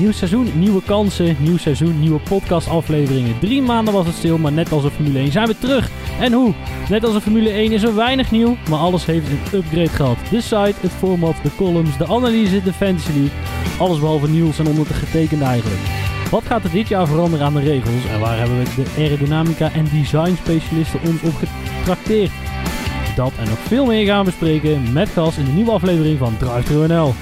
Nieuw seizoen, nieuwe kansen. Nieuw seizoen, nieuwe podcastafleveringen. Drie maanden was het stil, maar net als de Formule 1 zijn we terug. En hoe? Net als de Formule 1 is er weinig nieuw, maar alles heeft een upgrade gehad. De site, het format, de columns, de analyse, de fantasy league. Alles behalve nieuws en onder te getekend eigenlijk. Wat gaat er dit jaar veranderen aan de regels en waar hebben we de aerodynamica en design specialisten ons op getrakteerd? Dat en nog veel meer gaan we bespreken met gast in de nieuwe aflevering van Drive NL.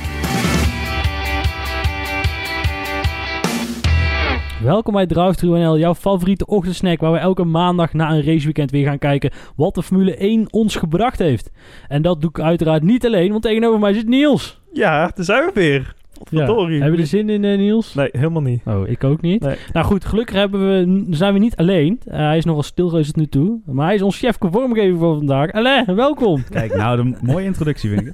Welkom bij Drive NL, jouw favoriete ochtendsnack waar we elke maandag na een raceweekend weer gaan kijken wat de Formule 1 ons gebracht heeft. En dat doe ik uiteraard niet alleen, want tegenover mij zit Niels. Ja, daar zijn we weer. Ja. Hebben we er zin in, eh, Niels? Nee, helemaal niet. Oh, ik ook niet. Nee. Nou goed, gelukkig hebben we, zijn we niet alleen. Eh, hij is nogal stil geweest tot nu toe. Maar hij is ons chef vormgever voor vandaag. Alain, welkom. Kijk, nou, de mooie introductie vind ik.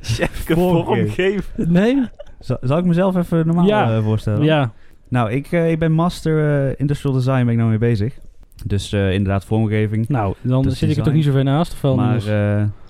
Chefke Vormgeven. vormgeven. Nee? Zal, zal ik mezelf even normaal Ja. eh, voorstellen? Ja. Nou, ik, eh, ik ben master eh, industrial design, ben ik nou mee bezig. Dus eh, inderdaad vormgeving. Nou, dan is zit ik er toch niet zo ver naast. Of wel, maar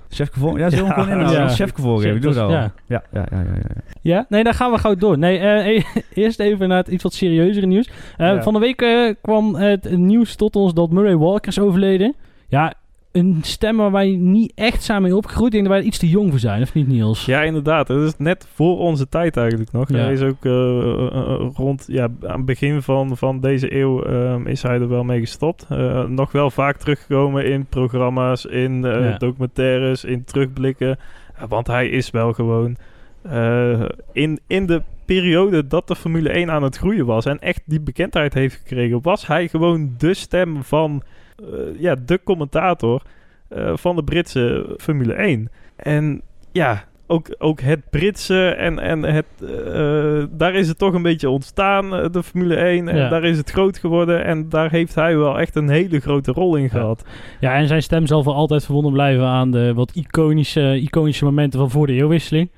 chef gevormd. Ja, zullen we Ja, gewoon inhouden? ja. als Chef ik doe Dat al. Ja. ja. Ja, ja, ja, ja, ja. Ja? Nee, dan gaan we gauw door. Nee, eh, eerst even naar het iets wat serieuzere nieuws. Ja. Van de week kwam het nieuws tot ons dat Murray Walker is overleden. Ja, een stem waar wij niet echt samen mee opgegroeid. Ik denk dat wij iets te jong voor zijn, of niet Niels? Ja, inderdaad. Het is net voor onze tijd eigenlijk nog. Ja. Hij is ook eh, rond, ja, aan het begin van, van deze eeuw ehm, is hij er wel mee gestopt. Nog wel vaak teruggekomen in programma's, in Ja. documentaires, in terugblikken. Want hij is wel gewoon in, in de periode dat de Formule 1 aan het groeien was en echt die bekendheid heeft gekregen, was hij gewoon de stem van eh, ja, de commentator eh, van de Britse Formule 1. En ja, ook, ook het Britse en, en het, eh, daar is het toch een beetje ontstaan, de Formule 1. En Ja. daar is het groot geworden en daar heeft hij wel echt een hele grote rol in gehad. Ja, en zijn stem zal voor altijd verbonden blijven aan de wat iconische, iconische momenten van voor de eeuwwisseling.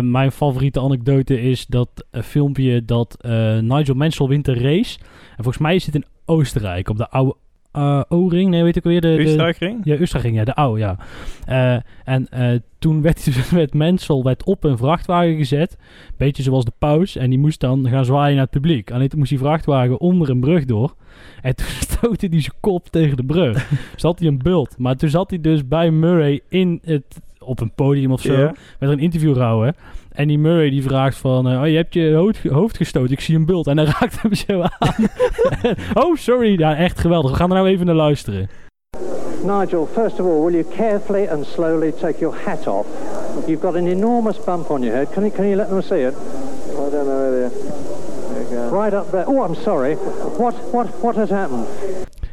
Mijn favoriete anekdote is dat filmpje dat Nigel Mansell wint de race. En volgens mij is dit in Oostenrijk, op de oude eh, O-ring. Nee, weet ik weer. De, Oostenrijkring? ja, Oostenrijk, ja, de oude, ja. Eh, en eh, toen werd, werd Mansell werd op een vrachtwagen gezet. Beetje zoals de paus. En die moest dan gaan zwaaien naar het publiek. Alleen toen moest die vrachtwagen onder een brug door. En toen stootte hij zijn kop tegen de brug. zat hij een bult. Maar toen zat hij dus bij Murray in het, op een podium of zo. Met een interview houden. En die Murray die vraagt van... eh, oh, je hebt je hoofd, hoofd gestoten. Ik zie een bult. En hij raakt hem zo aan. oh, sorry. Ja, echt geweldig. We gaan er nou even naar luisteren. Nigel, first of all, will you carefully and slowly take your hat off? You've got an enormous bump on your head. Can you, can you let them see it? I don't know whether. There you go. Right up there. Oh, I'm sorry. What, what, what has happened?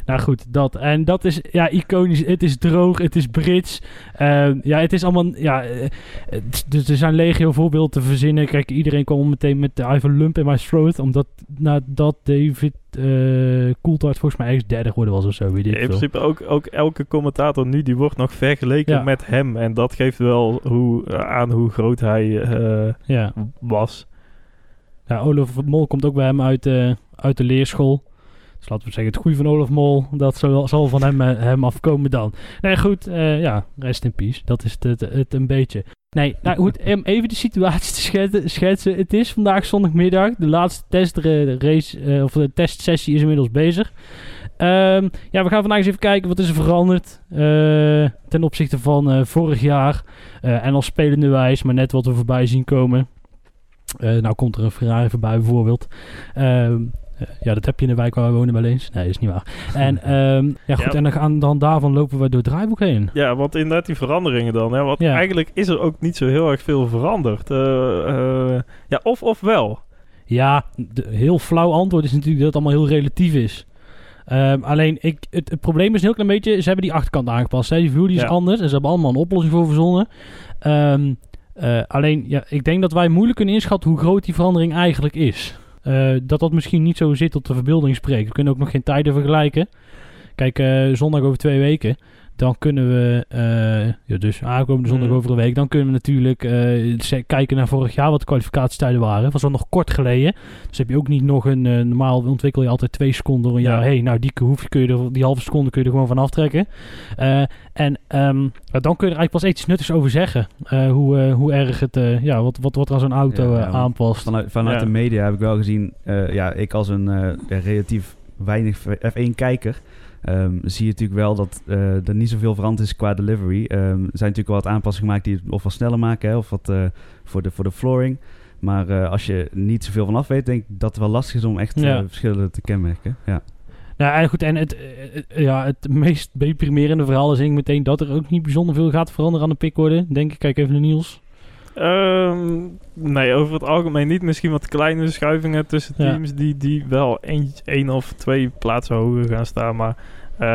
Nou goed, dat. En dat is ja, iconisch. Het is droog, het is Brits. Eh, ja, het is allemaal... Ja, eh, het- dus er zijn legio voorbeelden te verzinnen. Kijk, iedereen kwam meteen met de I have a lump in my throat. Omdat nadat David eh Coulthard volgens mij ergens derde geworden was of zo. Weet ik In veel. principe ook, ook elke commentator nu, die wordt nog vergeleken Ja. met hem. En dat geeft wel hoe, eh, aan hoe groot hij Ja. was. ja, Olaf Mol komt ook bij hem uit, uit de leerschool. Dus laten we zeggen, het goede van Olaf Mol, dat zal, zal van hem, eh, hem afkomen dan. Nee, goed, eh, ja, rest in peace. Dat is het, het, een beetje. Nee, nou goed, om even de situatie te schetsen. Het is vandaag zondagmiddag. De laatste testrace, eh, of de testsessie is inmiddels bezig. Ehm, ja, we gaan vandaag eens even kijken wat is er veranderd ten opzichte van vorig jaar. En als spelende wijs, maar net wat we voorbij zien komen. Nou komt er een Ferrari voorbij bijvoorbeeld. Eh, ja, dat heb je in de wijk waar we wonen wel eens. Nee, is niet waar. En ehm, ja, goed, Ja. en dan, gaan, dan daarvan lopen we door het draaiboek heen. Ja, want inderdaad die veranderingen dan. Hè, want Ja. eigenlijk is er ook niet zo heel erg veel veranderd. Eh, eh, ja, of, of wel. Ja, de, heel flauw antwoord is natuurlijk dat het allemaal heel relatief is. Ehm, alleen, ik, het, het probleem is een heel klein beetje... Ze hebben die achterkant aangepast. Hè? Die view die is Ja. anders. En ze hebben allemaal een oplossing voor verzonnen. Ehm, eh, alleen, ja, ik denk dat wij moeilijk kunnen inschatten... hoe groot die verandering eigenlijk is. Eh, dat dat misschien niet zo zit tot de verbeelding spreekt. We kunnen ook nog geen tijden vergelijken. Kijk, eh, zondag over twee weken... dan kunnen we, eh, ja, dus aankomende zondag Mm. over een week, dan kunnen we natuurlijk eh, kijken naar vorig jaar wat de kwalificatietijden waren. was al nog kort geleden. Dus heb je ook niet nog een, eh, normaal ontwikkel je altijd twee seconden door een Ja. jaar. hey, nou die, hoef, je- kun je er, die halve seconde kun je er gewoon van aftrekken. En ehm, dan kun je er eigenlijk pas iets nuttigs over zeggen. Hoe, hoe erg het, ja, wat, wat, wat er aan zo'n auto Ja, ja, want aanpast. Vanuit, vanuit de media heb ik wel gezien, ja, ik als een relatief weinig F1-kijker, ehm, zie je natuurlijk wel dat eh, er niet zoveel veranderd is qua delivery. Ehm, er zijn natuurlijk wel wat aanpassingen gemaakt die het of wat sneller maken, hè, of wat eh, voor, de, voor de flooring. Maar eh, als je niet zoveel van af weet, denk ik dat het wel lastig is om echt Ja. verschillen te kenmerken. Ja. Nou, en goed, en het, ja, het meest deprimerende verhaal is denk ik meteen dat er ook niet bijzonder veel gaat veranderen aan de pickorde. Denk ik, kijk even naar Niels. Ehm, nee, over het algemeen niet. Misschien wat kleine verschuivingen tussen Ja. teams die, die wel één, of twee plaatsen hoger gaan staan. Maar eh,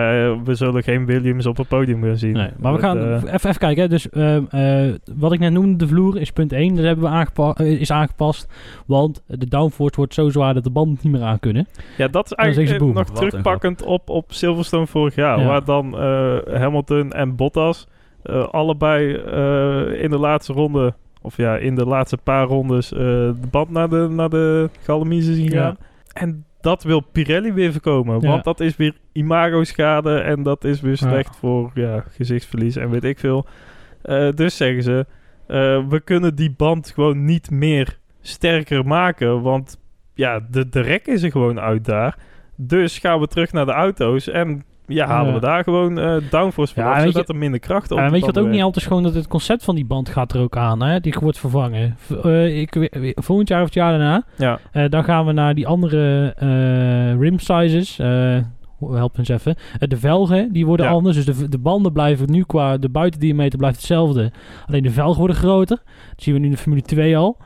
we zullen geen Williams op het podium gaan zien. Nee, maar we gaan eh, even, even kijken. Hè. Dus ehm, eh, wat ik net noemde, de vloer is punt 1. Dat hebben we aangepa eh, is aangepast. Want de downforce wordt zo zwaar dat de banden het niet meer aan kunnen. Ja, dat is eigenlijk nog Wat terugpakkend op, op Silverstone vorig jaar. Ja. Waar dan eh, Hamilton en Bottas eh, allebei eh, in de laatste ronde... Of ja, in de laatste paar rondes eh, de band naar de, naar de zien Ja. gaan. En dat wil Pirelli weer voorkomen. Ja. Want dat is weer imago-schade. En dat is weer slecht voor ja, gezichtsverlies en weet ik veel. Eh, dus zeggen ze... eh, we kunnen die band gewoon niet meer sterker maken. Want ja, de, de rek is er gewoon uit daar. Dus gaan we terug naar de auto's en ja, halen Ja. we daar gewoon eh downforce Ja, vanaf, weet je- zodat er minder kracht op en weet je wat ook niet altijd gewoon dat het concept van die band gaat er ook aan. Hè? Die wordt vervangen. V- eh, ik, volgend jaar of het jaar daarna. Ja, eh, dan gaan we naar die andere eh, rim sizes. eh help eens even. Eh, de velgen, die worden Ja. anders. Dus de, de banden blijven nu qua de buitendiameter blijft hetzelfde. Alleen de velgen worden groter. Dat zien we nu in de Formule 2 al.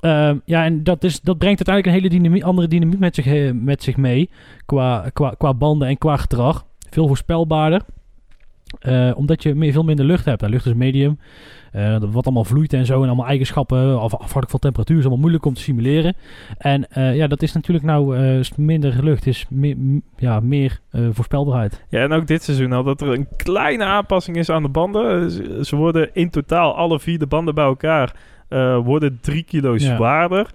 Ehm, ja, en dat, is, dat brengt uiteindelijk een hele dynamie, andere dynamiek met zich, eh, met zich mee. Qua, qua, qua banden en qua gedrag. Veel voorspelbaarder. Eh, omdat je meer, veel minder lucht hebt. De lucht is medium. Eh, wat allemaal vloeit en zo. En allemaal eigenschappen. Af, afhankelijk van temperatuur. is allemaal moeilijk om te simuleren. En eh, ja, dat is natuurlijk nou minder lucht. Is meer, ja, meer voorspelbaarheid. ja, en ook dit seizoen al dat er een kleine aanpassing is aan de banden. Ze, worden in totaal, alle vier de banden bij elkaar, worden drie kilo zwaarder.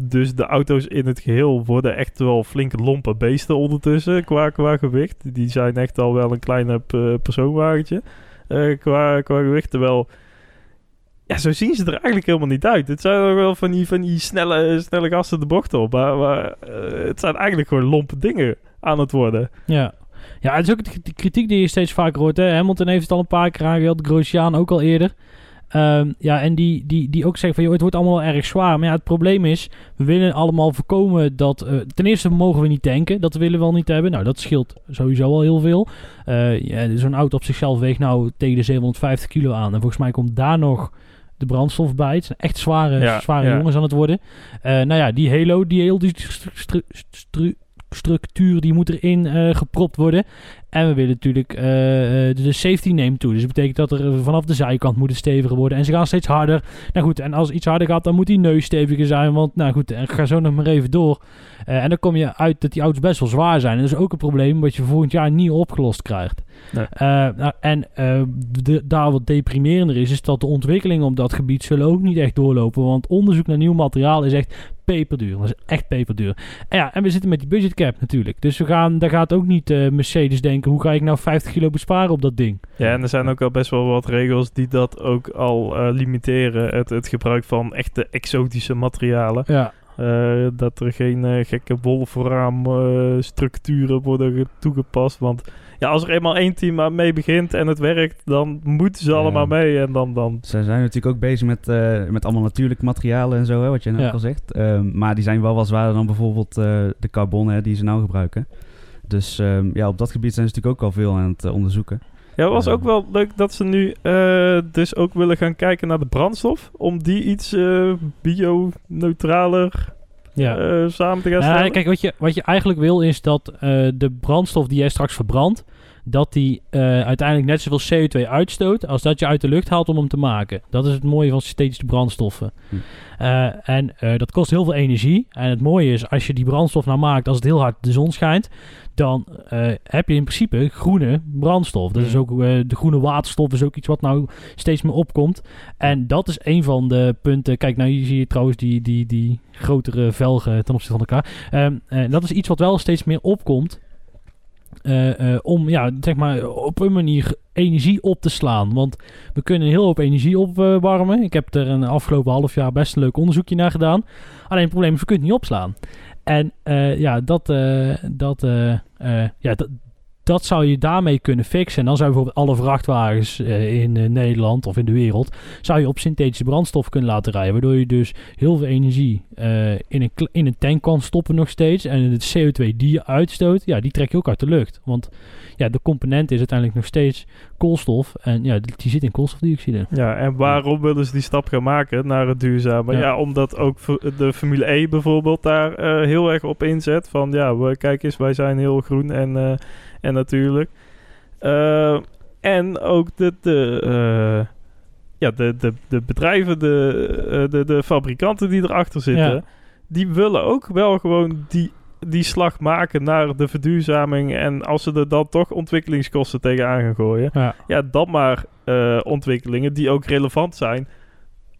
Dus de auto's in het geheel worden echt wel flinke lompe beesten ondertussen qua, qua gewicht. Die zijn echt al wel een kleine p- persoonwagentje eh, qua, qua gewicht. Terwijl, ja, zo zien ze er eigenlijk helemaal niet uit. Het zijn ook wel van die, van die snelle, snelle gasten de bocht op. Maar, maar eh, het zijn eigenlijk gewoon lompe dingen aan het worden. Ja. Ja, het is ook de de kritiek die je steeds vaker hoort. Hè? Hamilton heeft het al een paar keer aangehaald. Grosjean ook al eerder. Ehm, ja, en die, die, die ook zeggen van, joh, het wordt allemaal erg zwaar. Maar ja, het probleem is, we willen allemaal voorkomen dat... eh, ten eerste mogen we niet tanken, dat willen we al niet hebben. Nou, dat scheelt sowieso al heel veel. Eh, ja, Zo'n auto op zichzelf weegt nou tegen de 750 kilo aan. En volgens mij komt daar nog de brandstof bij. Het zijn echt zware, Ja, zware ja. jongens aan het worden. Eh, nou ja, die Halo, die heel die stru- stru- stru- structuur, die moet erin eh, gepropt worden. En we willen natuurlijk eh, eh, de safety neemt toe. Dus dat betekent dat er eh, vanaf de zijkant moet het steviger worden. En ze gaan steeds harder. Nou goed, en als iets harder gaat, dan moet die neus steviger zijn. Want nou goed, en ga zo nog maar even door. En dan kom je uit dat die auto's best wel zwaar zijn. En dat is ook een probleem wat je volgend jaar niet opgelost krijgt. Nee. Nou, en de, daar wat deprimerender is, is dat de ontwikkelingen op dat gebied zullen ook niet echt doorlopen. Want onderzoek naar nieuw materiaal is echt peperduur. Dat is echt peperduur. En ja, en we zitten met die budgetcap natuurlijk. Dus we gaan, daar gaat ook niet eh, Mercedes denken, hoe ga ik nou 50 kilo besparen op dat ding? Ja, en er zijn ook al best wel wat regels die dat ook al eh, limiteren. Het, het gebruik van echte exotische materialen. Ja. Eh, dat er geen gekke wolfraam eh, structuren worden ge- toegepast. Want ja, als er eenmaal één team aan mee begint en het werkt, dan moeten ze Ja. allemaal mee. En dan, dan Ze zijn natuurlijk ook bezig met, eh, met allemaal natuurlijke materialen en zo, hè, wat je net Ja. al zegt. Ehm, maar die zijn wel wat zwaarder dan bijvoorbeeld eh, de carbon hè, die ze nou gebruiken. Dus ehm, ja, op dat gebied zijn ze natuurlijk ook al veel aan het eh, onderzoeken. Ja, het was Ja. ook wel leuk dat ze nu eh, dus ook willen gaan kijken naar de brandstof. Om die iets eh bio-neutraler ja. eh, samen te gaan Nou, stellen. kijk, wat je, wat je eigenlijk wil is dat eh, de brandstof die jij straks verbrandt, dat die eh, uiteindelijk net zoveel CO2 uitstoot als dat je uit de lucht haalt om hem te maken. Dat is het mooie van synthetische brandstoffen. Hm. Eh, en eh, dat kost heel veel energie. En het mooie is, als je die brandstof nou maakt als het heel hard de zon schijnt, dan heb je in principe groene brandstof. Dat is ook de groene waterstof is ook iets wat nou steeds meer opkomt. En dat is een van de punten. Kijk, nou hier zie je trouwens die, die, die grotere velgen ten opzichte van elkaar. Ehm, eh, dat is iets wat wel steeds meer opkomt. Eh, eh, om ja, zeg maar op een manier energie op te slaan. Want we kunnen heel hoop energie opwarmen. Ik heb er een afgelopen half jaar best een leuk onderzoekje naar gedaan. Alleen het probleem is, we kunnen het niet opslaan. En eh, ja, dat, dat, ja, dat, dat zou je daarmee kunnen fixen. En dan zou je bijvoorbeeld alle vrachtwagens eh, in eh, Nederland of in de wereld... zou je op synthetische brandstof kunnen laten rijden. Waardoor je dus heel veel energie eh, in, een, in een tank kan stoppen nog steeds. En het CO2 die je uitstoot, ja, die trek je ook uit de lucht. Want ja, de component is uiteindelijk nog steeds koolstof. En ja, die zit in koolstofdioxide. Ja, en waarom willen ze die stap gaan maken naar het duurzame? Ja. Ja, omdat ook de Formule E bijvoorbeeld daar heel erg op inzet. Van ja, we, kijk eens, wij zijn heel groen en, en natuurlijk. Eh, en ook de, de, eh, ja, de, de, de bedrijven, de, eh, de, de fabrikanten die erachter zitten, Ja. die willen ook wel gewoon die, die slag maken naar de verduurzaming. En als ze er dan toch ontwikkelingskosten tegenaan gaan gooien, Ja. ja, dan maar eh, ontwikkelingen die ook relevant zijn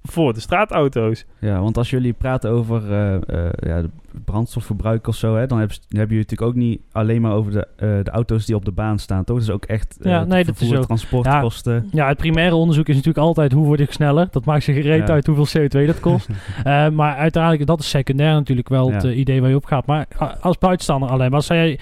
voor de straatauto's. Ja, want als jullie praten over eh, eh, ja, de brandstofverbruik of zo, hè, dan heb, dan heb je natuurlijk ook niet alleen maar over de, eh, de auto's die op de baan staan, toch? Dus ook echt Ja, het nee, is vervoer, ook- transportkosten. Ja, het primaire onderzoek is natuurlijk altijd hoe word ik sneller. Dat maakt zich gereed Ja. uit hoeveel CO2 dat kost. Eh, maar uiteindelijk, dat is secundair natuurlijk wel het Ja. idee waar je op gaat. Maar a- als buitenstaander alleen. Maar jij,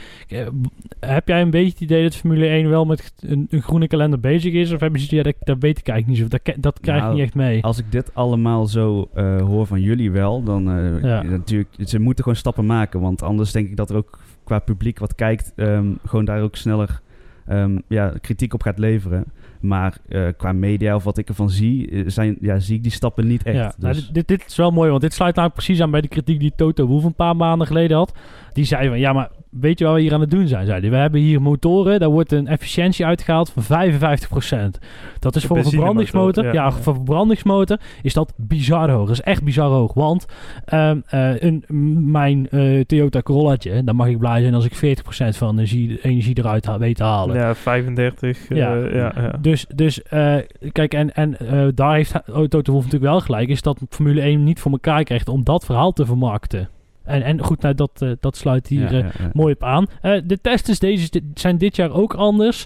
heb jij een beetje het idee dat Formule 1 wel met een, een groene kalender bezig is? Of hebben ze ja, dat, dat weet ik eigenlijk niet zo. Dat, dat krijg ik Nou, niet echt mee. Als ik dit allemaal zo hoor van jullie wel, dan Ja. natuurlijk, ze moeten gewoon stappen maken. Want anders denk ik dat er ook qua publiek wat kijkt, ehm, gewoon daar ook sneller ehm, ja, kritiek op gaat leveren. Maar eh, qua media of wat ik ervan zie, eh, zijn, ja, zie ik die stappen niet echt. Ja, Dus- dit, dit, dit is wel mooi, want dit sluit nou precies aan bij de kritiek die Toto Wolff een paar maanden geleden had. Die zei van, ja, maar weet je wat we hier aan het doen zijn? Zei. We hebben hier motoren, daar wordt een efficiëntie uitgehaald van 55%. Dat is voor een verbrandingsmotor, ja, ja. voor een verbrandingsmotor is dat bizar hoog. Dat is echt bizar hoog, want ehm, eh, een, mijn eh, Toyota Corollaatje, dan mag ik blij zijn als ik 40% van de energie, energie eruit ha- weet te halen. Ja, 35. eh, Ja. ja. ja, Dus, dus eh, kijk, en, en eh, daar heeft oh, Toto natuurlijk wel gelijk, is dat Formule 1 niet voor elkaar krijgt om dat verhaal te vermarkten. En, en goed, nou, dat, eh, dat sluit hier ja, ja, ja. mooi op aan. De tests deze zijn dit jaar ook anders.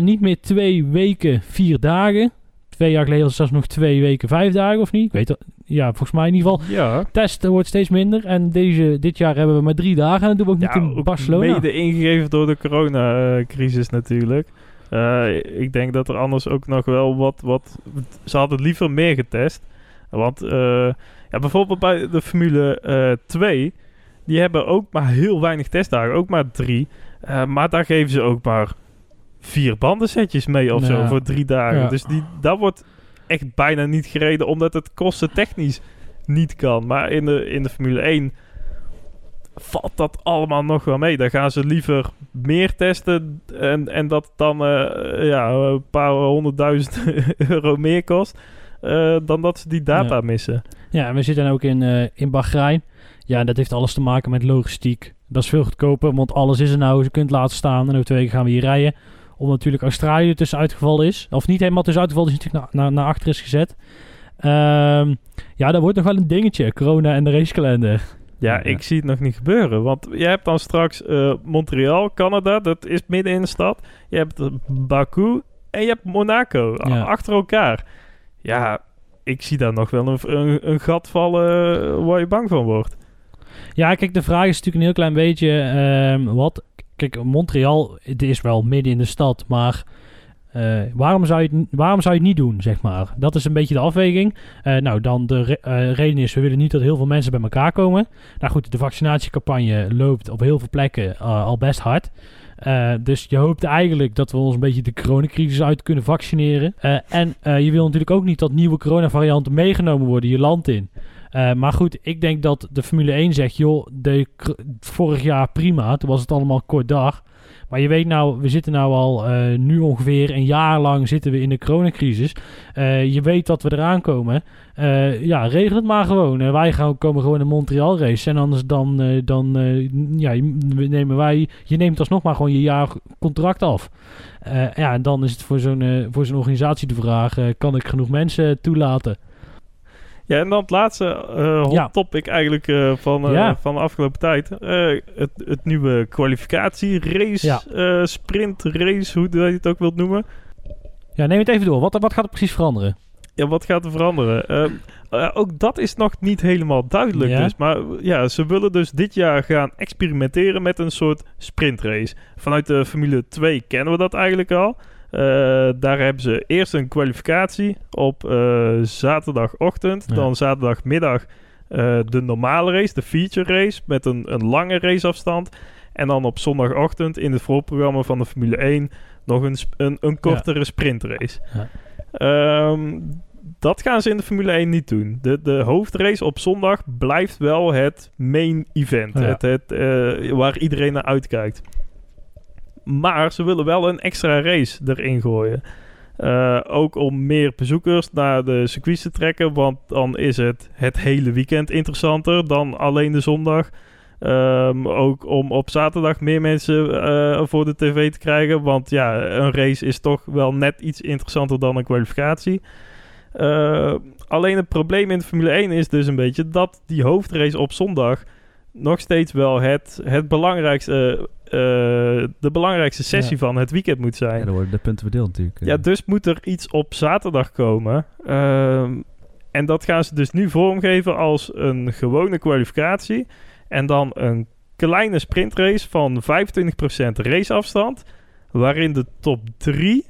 Niet meer twee weken, vier dagen. Twee jaar geleden was het zelfs nog twee weken, vijf dagen of niet? Ik weet het. Ja, volgens mij in ieder geval. ja. Testen wordt steeds minder. En deze, dit jaar hebben we maar drie dagen. En dat doen we ook niet in Barcelona. Mede ingegeven door de coronacrisis natuurlijk. Eh, ik denk dat er anders ook nog wel wat, wat... Ze hadden liever meer getest. Want eh, ja, bijvoorbeeld bij de Formule eh 2... Die hebben ook maar heel weinig testdagen. Ook maar drie. Eh, maar daar geven ze ook maar vier bandensetjes mee of Ja. zo voor drie dagen. Ja. Dus die, dat wordt echt bijna niet gereden... omdat het kostentechnisch niet kan. Maar in de, in de Formule 1 valt dat allemaal nog wel mee. Dan gaan ze liever meer testen en, en dat dan eh, ja, een paar honderdduizend euro meer kost. eh, dan dat ze die data Ja. missen. Ja, en we zitten ook in, eh in Bahrein. Ja, en dat heeft alles te maken met logistiek. Dat is veel goedkoper, want alles is er nou. Je kunt laten staan en over twee weken gaan we hier rijden. Omdat natuurlijk Australië er tussen uitgevallen is. Of niet helemaal tussen uitgevallen is, natuurlijk naar, naar, naar achter is gezet. Ehm, ja, dat wordt nog wel een dingetje. Corona en de racekalender. Ja, Ja. ik zie het nog niet gebeuren. Want je hebt dan straks eh, Montreal, Canada. Dat is midden in de stad. Je hebt eh, Baku en je hebt Monaco. Ja. Achter elkaar. Ja, ik zie daar nog wel een, een, een gat vallen eh, waar je bang van wordt. Ja, kijk, de vraag is natuurlijk een heel klein beetje ehm, wat. Kijk, Montreal, het is wel midden in de stad, maar eh, waarom, zou je het, waarom zou je het niet doen, zeg maar? Dat is een beetje de afweging. Eh, nou, dan de eh, reden is, we willen niet dat heel veel mensen bij elkaar komen. Nou goed, de vaccinatiecampagne loopt op heel veel plekken al best hard. Dus je hoopt eigenlijk dat we ons een beetje de coronacrisis uit kunnen vaccineren. En je wil natuurlijk ook niet dat nieuwe coronavarianten meegenomen worden je land in. Maar goed, ik denk dat de Formule 1 zegt, joh, de, vorig jaar prima, toen was het allemaal kort dag. Maar je weet nou, we zitten nou al eh, nu ongeveer een jaar lang zitten we in de coronacrisis. Eh, je weet dat we eraan komen. Eh, ja, regel het maar gewoon. Wij gaan, komen gewoon een Montreal race. En anders dan, dan ja, nemen wij, je neemt alsnog maar gewoon je jaar contract af. Ja, en dan is het voor zo'n voor zo'n organisatie de vraag, kan ik genoeg mensen toelaten? Ja, en dan het laatste eh hot Ja. topic eigenlijk eh, van, eh, Ja. van de afgelopen tijd. Het, het nieuwe kwalificatie-race, Ja. eh, sprint-race, hoe je het ook wilt noemen. Ja, neem het even door. Wat, wat gaat er precies veranderen? Ja, wat gaat er veranderen? Ehm, eh, ook dat is nog niet helemaal duidelijk. Dus, maar ja, ze willen dus dit jaar gaan experimenteren met een soort sprintrace. Vanuit de Formule 2 kennen we dat eigenlijk al. Eh, daar hebben ze eerst een kwalificatie op eh, zaterdagochtend. Ja. Dan zaterdagmiddag eh, de normale race, de feature race, met een, een lange raceafstand. En dan op zondagochtend in het voorprogramma van de Formule 1 nog een, een, een kortere sprintrace. Ja. Ehm, dat gaan ze in de Formule 1 niet doen. De, de hoofdrace op zondag blijft wel het main event. Ja. Het, het, waar iedereen naar uitkijkt. Maar ze willen wel een extra race erin gooien. Eh, ook om meer bezoekers naar de circuits te trekken. Want dan is het het hele weekend interessanter dan alleen de zondag. Ehm, ook om op zaterdag meer mensen eh, voor de tv te krijgen. Want ja, een race is toch wel net iets interessanter dan een kwalificatie. Eh, alleen het probleem in de Formule 1 is dus een beetje dat die hoofdrace op zondag nog steeds wel het, het belangrijkste, eh, de belangrijkste sessie Ja. van het weekend moet Ja, zijn. dan worden de punten verdeeld natuurlijk. Ja, dus moet er iets op zaterdag komen. Ehm, en dat gaan ze dus nu vormgeven als een gewone kwalificatie. En dan een kleine sprintrace van 25% raceafstand. Waarin de top 3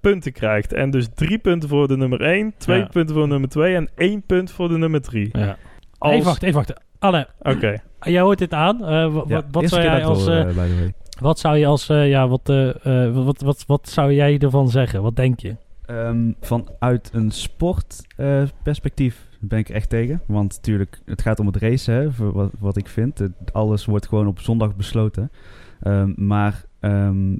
punten krijgt. En dus drie punten voor de nummer 1, twee Ja. punten voor nummer 2 en één punt voor de nummer 3. Ja. Als... Even wachten, even wachten. Anne, Oké. jij hoort dit aan. Eh, wa- Ja, wat, wat, eerste zou keer jij dat ik als, hoor, eh, eh, by the way. wat zou je als, eh, ja, wat, eh, eh, wat, wat, wat zou jij ervan zeggen? Wat denk je? Ehm, vanuit een sportperspectief ben ik er echt tegen. Want natuurlijk, het gaat om het racen, hè, voor wat, wat ik vind. Het- alles wordt gewoon op zondag besloten. Ehm, maar ehm,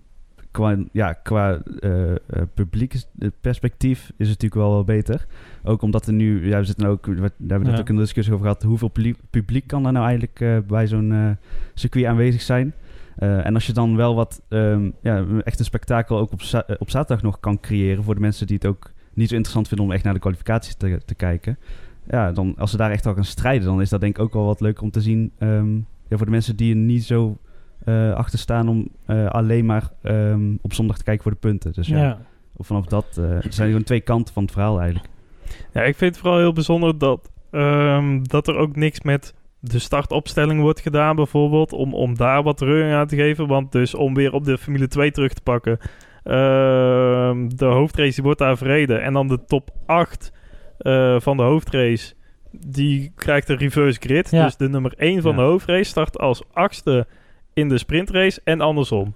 qua, ja, qua eh, eh, publiek eh, perspectief is het natuurlijk wel, wel beter. Ook omdat er nu, ja, we zitten ook, we, daar hebben we Ja. ook een discussie over gehad. Hoeveel publiek, kan er nou eigenlijk bij zo'n circuit aanwezig zijn? En als je dan wel wat, ehm, ja, echt een spektakel ook op, za- op zaterdag nog kan creëren voor de mensen die het ook niet zo interessant vinden om echt naar de kwalificaties te, te kijken. Ja, dan als ze daar echt al gaan strijden, dan is dat denk ik ook wel wat leuk om te zien. ehm, ja, voor de mensen die er niet zo achter staan om eh, alleen maar ehm, op zondag te kijken voor de punten. Dus ja, Ja. vanaf dat eh, er zijn gewoon twee kanten van het verhaal eigenlijk. Ja, ik vind het vooral heel bijzonder dat, ehm, dat er ook niks met de startopstelling wordt gedaan, bijvoorbeeld. Om, om daar wat reuring aan te geven. Want dus om weer op de Formule 2 terug te pakken. ehm, de hoofdrace die wordt daar verreden. En dan de top 8 eh, van de hoofdrace. Die krijgt een reverse grid. Ja. Dus de nummer 1 van Ja. de hoofdrace start als achtste in de sprintrace. En andersom.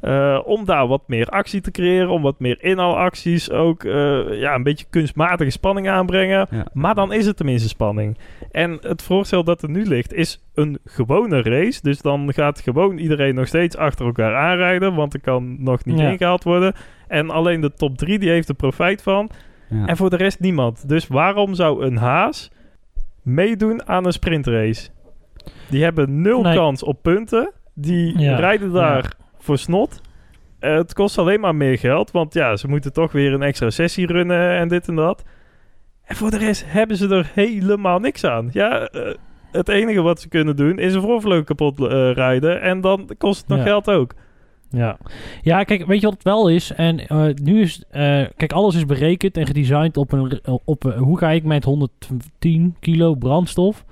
Eh, om daar wat meer actie te creëren, om wat meer inhaalacties ook eh, ja, een beetje kunstmatige spanning aanbrengen. Ja. Maar dan is het tenminste spanning. En het voorstel dat er nu ligt is een gewone race. Dus dan gaat gewoon iedereen nog steeds achter elkaar aanrijden, want er kan nog niet Ja. ingehaald worden. En alleen de top 3 die heeft er profijt van. Ja. En voor de rest niemand. Dus waarom zou een haas meedoen aan een sprintrace? Die hebben nul Nee. kans op punten. Die Ja. rijden daar voor snot. Eh, het kost alleen maar meer geld. Want ja, ze moeten toch weer een extra sessie runnen en dit en dat. En voor de rest hebben ze er helemaal niks aan. Ja, eh, het enige wat ze kunnen doen is een voorvleugel kapot eh, rijden. En dan kost het nog Ja. geld ook. Ja. ja, kijk, weet je wat het wel is? En nu is, kijk, alles is berekend en gedesigned op een, op een, hoe ga ik met 110 kilo brandstof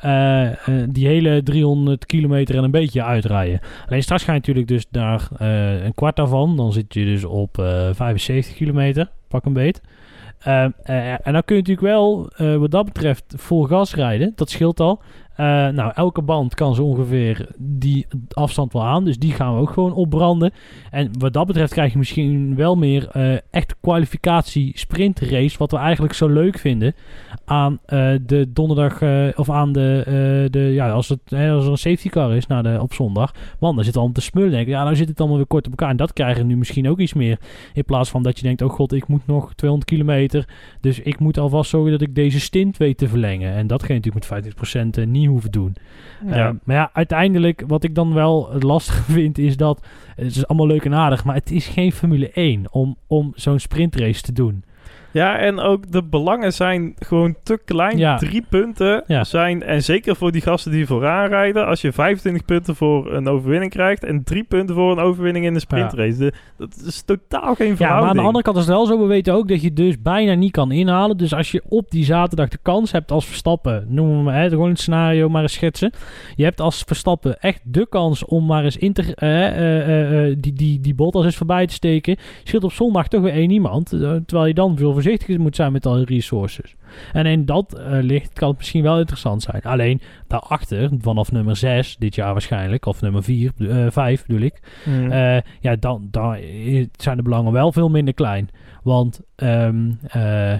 eh, eh, die hele 300 kilometer en een beetje uitrijden. Alleen straks ga je natuurlijk dus daar eh, een kwart daarvan, dan zit je dus op eh 75 kilometer, pak een beet. Eh, eh, en dan kun je natuurlijk wel, wat dat betreft, vol gas rijden. Dat scheelt al. Nou, elke band kan zo ongeveer die afstand wel aan. Dus die gaan we ook gewoon opbranden. En wat dat betreft krijg je misschien wel meer echt kwalificatie sprintrace. Wat we eigenlijk zo leuk vinden aan eh, de donderdag eh, of aan de, eh, de ja, als, het, hè, als er een safety car is na de, op zondag. Man, dan zit het allemaal te smullen. Denk ik, ja, nou zit het allemaal weer kort op elkaar. En dat krijgen nu misschien ook iets meer. In plaats van dat je denkt, oh god, ik moet nog 200 kilometer. Dus ik moet alvast zorgen dat ik deze stint weet te verlengen. En dat ga je natuurlijk met 50% niet hoeven doen. Ja. Maar ja, uiteindelijk, wat ik dan wel het lastige vind, is dat het is allemaal leuk en aardig, maar het is geen Formule 1 om, om zo'n sprintrace te doen. Ja, en ook de belangen zijn gewoon te klein. Ja. Drie punten Ja. zijn, en zeker voor die gasten die vooraan rijden, als je 25 punten voor een overwinning krijgt en drie punten voor een overwinning in de sprintrace. De- dat is totaal geen Ja, verhouding. maar aan de andere kant is het wel zo. We weten ook dat je dus bijna niet kan inhalen. Dus als je op die zaterdag de kans hebt als Verstappen, noemen we maar, hè, gewoon het scenario maar eens schetsen. Je hebt als Verstappen echt de kans om maar eens in te, eh, eh, eh, eh, die, die, die Bottas eens voorbij te steken. Scheelt op zondag toch weer één iemand. eh, terwijl je dan veel voorzichtiger moet zijn met al resources. En in dat eh, licht kan het misschien wel interessant zijn. Alleen daarachter, vanaf nummer 6 dit jaar waarschijnlijk, of nummer 4, eh 5 bedoel ik. Hmm. Eh, ja, dan, dan zijn de belangen wel veel minder klein. Want, ehm, eh,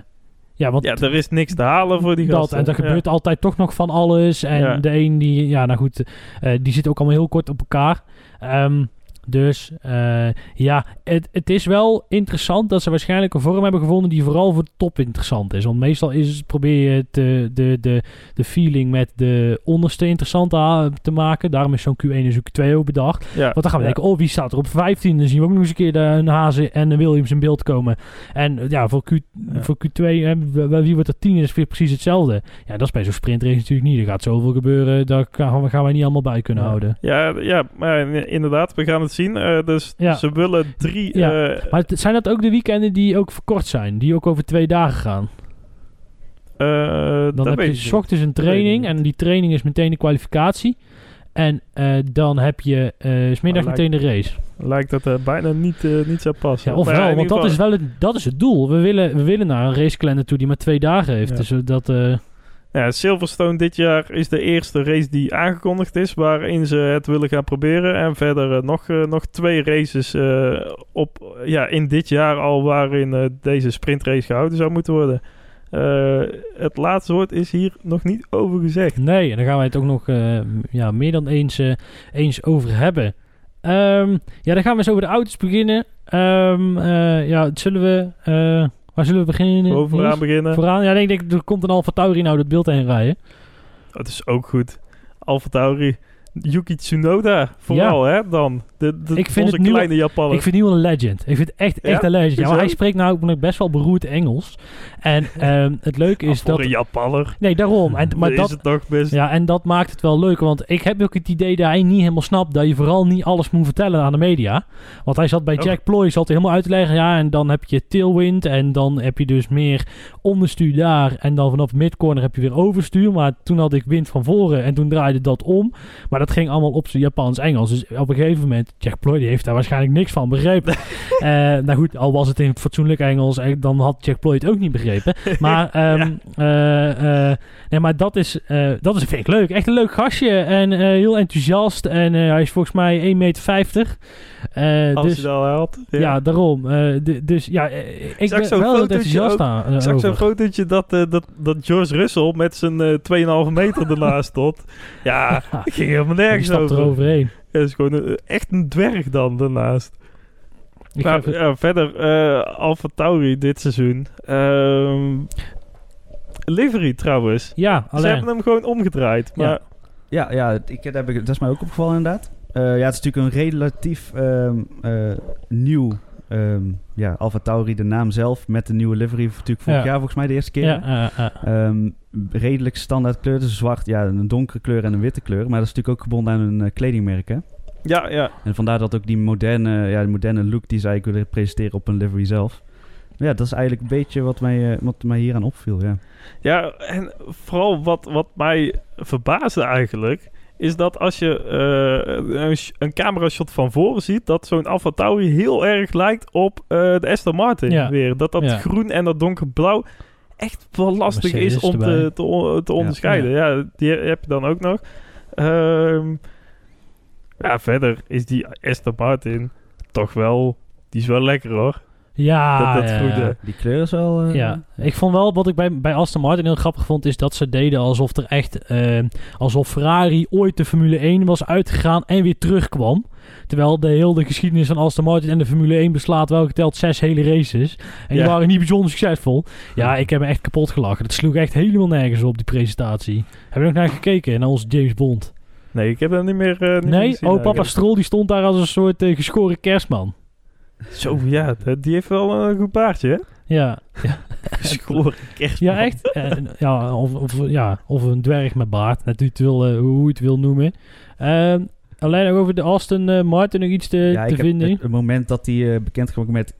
ja, want ja, er is niks te halen voor die dat, gasten. en er gebeurt altijd toch nog van alles. En Ja. de een die, ja, nou goed, die zit ook allemaal heel kort op elkaar. Ehm, dus eh, ja, het, het is wel interessant dat ze waarschijnlijk een vorm hebben gevonden die vooral voor de top interessant is. Want meestal is het, probeer je het, de, de, de, de feeling met de onderste interessant te, te maken. Daarom is zo'n Q1 en zo'n Q2 ook bedacht. Ja. Want dan gaan we Ja. denken, oh, wie staat er op 15? Dan zien we ook nog eens een keer de, een Hazen en een Williams in beeld komen. En eh, ja, voor, Q, Ja. voor Q2, hè, wie wordt er 10? is weer precies hetzelfde. Ja, dat is bij zo'n sprintrace natuurlijk niet. Er gaat zoveel gebeuren, daar gaan, we- gaan wij niet allemaal bij kunnen houden. Ja, ja, maar in- inderdaad, we gaan het zien. Eh, dus Ja. ze willen drie... Ja. eh, Maar zijn dat ook de weekenden die ook verkort zijn? Die ook over twee dagen gaan? eh, Dan heb je s ochtends een training en die training is meteen de kwalificatie. En dan heb je middag meteen de race. Lijkt dat bijna niet, niet zou passen. Ja, of Maar ja, wel, in want dat is wel het, dat is het doel. We willen, we willen naar een racekalender toe die maar twee dagen heeft. Dus dat... Ja, Silverstone dit jaar is de eerste race die aangekondigd is, waarin ze het willen gaan proberen. En verder eh, nog, eh, nog twee races eh, op, ja, in dit jaar al waarin deze sprintrace gehouden zou moeten worden. Het laatste woord is hier nog niet over gezegd. Nee, en daar gaan wij het ook nog ja, meer dan eens, eens over hebben. Ehm, ja, dan gaan we eens over de auto's beginnen. Eh, ja, zullen we... waar zullen we beginnen? Niels? beginnen. Vooraan? Ja, ik denk, er komt een Alfa Tauri nou het beeld heen rijden. Dat is ook goed. Alfa Tauri. Yuki Tsunoda, vooral hè, dan. De, de, Ik vind onze het nu- kleine Japaner. Ik vind die wel een legend. Ik vind het echt, echt Ja? een legend. Ja, maar hij spreekt nou ook best wel beroerd Engels. En ehm, het leuke Ah, is dat... een Japaner. Nee, daarom. En, maar is dat, het toch best... Ja, en dat maakt het wel leuk. Want ik heb ook het idee dat hij niet helemaal snapt dat je vooral niet alles moet vertellen aan de media. Want hij zat bij Oh. Jack Ploy, zat hij helemaal uit te leggen. Ja, en dan heb je tailwind. En dan heb je dus meer onderstuur daar. En dan vanaf midcorner heb je weer overstuur. Maar toen had ik wind van voren en toen draaide dat om. Maar dat ging allemaal op zijn Japans-Engels. Dus op een gegeven moment, Jack Ploy die heeft daar waarschijnlijk niks van begrepen. Eh, nou goed, al was het in fatsoenlijk Engels, eh, dan had Jack Ploy het ook niet begrepen. Maar, ehm, eh, nee, maar dat, is, dat is, vind ik leuk. Echt een leuk gastje en heel enthousiast. En hij is volgens mij 1,50 meter. Als dus, je dat al had. ja. daarom. D- dus ja, ik zag ben wel enthousiast aan. Ik zag zo'n fotootje dat, dat, dat George Russell met zijn eh 2,5 meter ernaast stond. Ja, ging helemaal Die nergens over. er overheen. Ja, is gewoon een- echt een dwerg dan daarnaast. Ik Maar, ga even- ja, verder, eh Alfa Tauri dit seizoen. Ehm livery trouwens. ja, Ze alleen. hebben hem gewoon omgedraaid. Ja. Maar Ja, ja ik, dat, heb ik, dat is mij ook opgevallen inderdaad. Eh, ja, het is natuurlijk een relatief ehm, eh, nieuw ehm ja, Alfa Tauri, de naam zelf, met de nieuwe livery. Natuurlijk vorig Ja. jaar volgens mij de eerste keer. Ja, eh, eh. Ehm, redelijk standaard kleur, dus zwart, ja, een donkere kleur en een witte kleur. Maar dat is natuurlijk ook gebonden aan hun eh, kledingmerk, hè? ja, ja. En vandaar dat ook die moderne, ja, die moderne look die zij willen presenteren op een livery zelf. Ja, dat is eigenlijk een beetje wat mij, eh, wat mij hier aan opviel, ja. Ja, en vooral wat, wat mij verbaasde eigenlijk... is dat als je eh, een, sh- een camerashot van voren ziet... dat zo'n Alfa Tauri heel erg lijkt op eh, de Aston Martin Ja. weer. Dat dat Ja. groen en dat donkerblauw echt wel lastig is om te, te onderscheiden. Ja. die heb je dan ook nog. Ehm, ja, verder is die Aston Martin toch wel... Die is wel lekker hoor. Ja, dat dat ja, groene. ja. Die kleur is wel... eh, Ja, ik vond wel wat ik bij, bij Aston Martin heel grappig vond, is dat ze deden alsof er echt, eh, alsof Ferrari ooit de Formule 1 was uitgegaan en weer terugkwam. Terwijl de hele geschiedenis van Aston Martin en de Formule 1 beslaat wel geteld zes hele races. En die Ja. waren niet bijzonder succesvol. Ja, ik heb me echt kapot gelachen. Dat sloeg echt helemaal nergens op, die presentatie. Heb je nog naar gekeken, naar onze James Bond? Nee, ik heb dat niet meer, eh, niet meer Nee, gezien oh papa. Stroll die stond daar als een soort eh, geschoren kerstman. Zo, ja, die heeft wel een goed baardje, hè? Ja, Geschoren kerstman. Ja, echt? Ja, of, of, ja, of een dwerg met baard. Net hoe, het wil, eh, hoe je het wil noemen. Ehm, alleen nog over de Aston eh, Martin nog iets te, Ja, te ik heb vinden. het, het moment dat die eh, bekendgemaakt, met,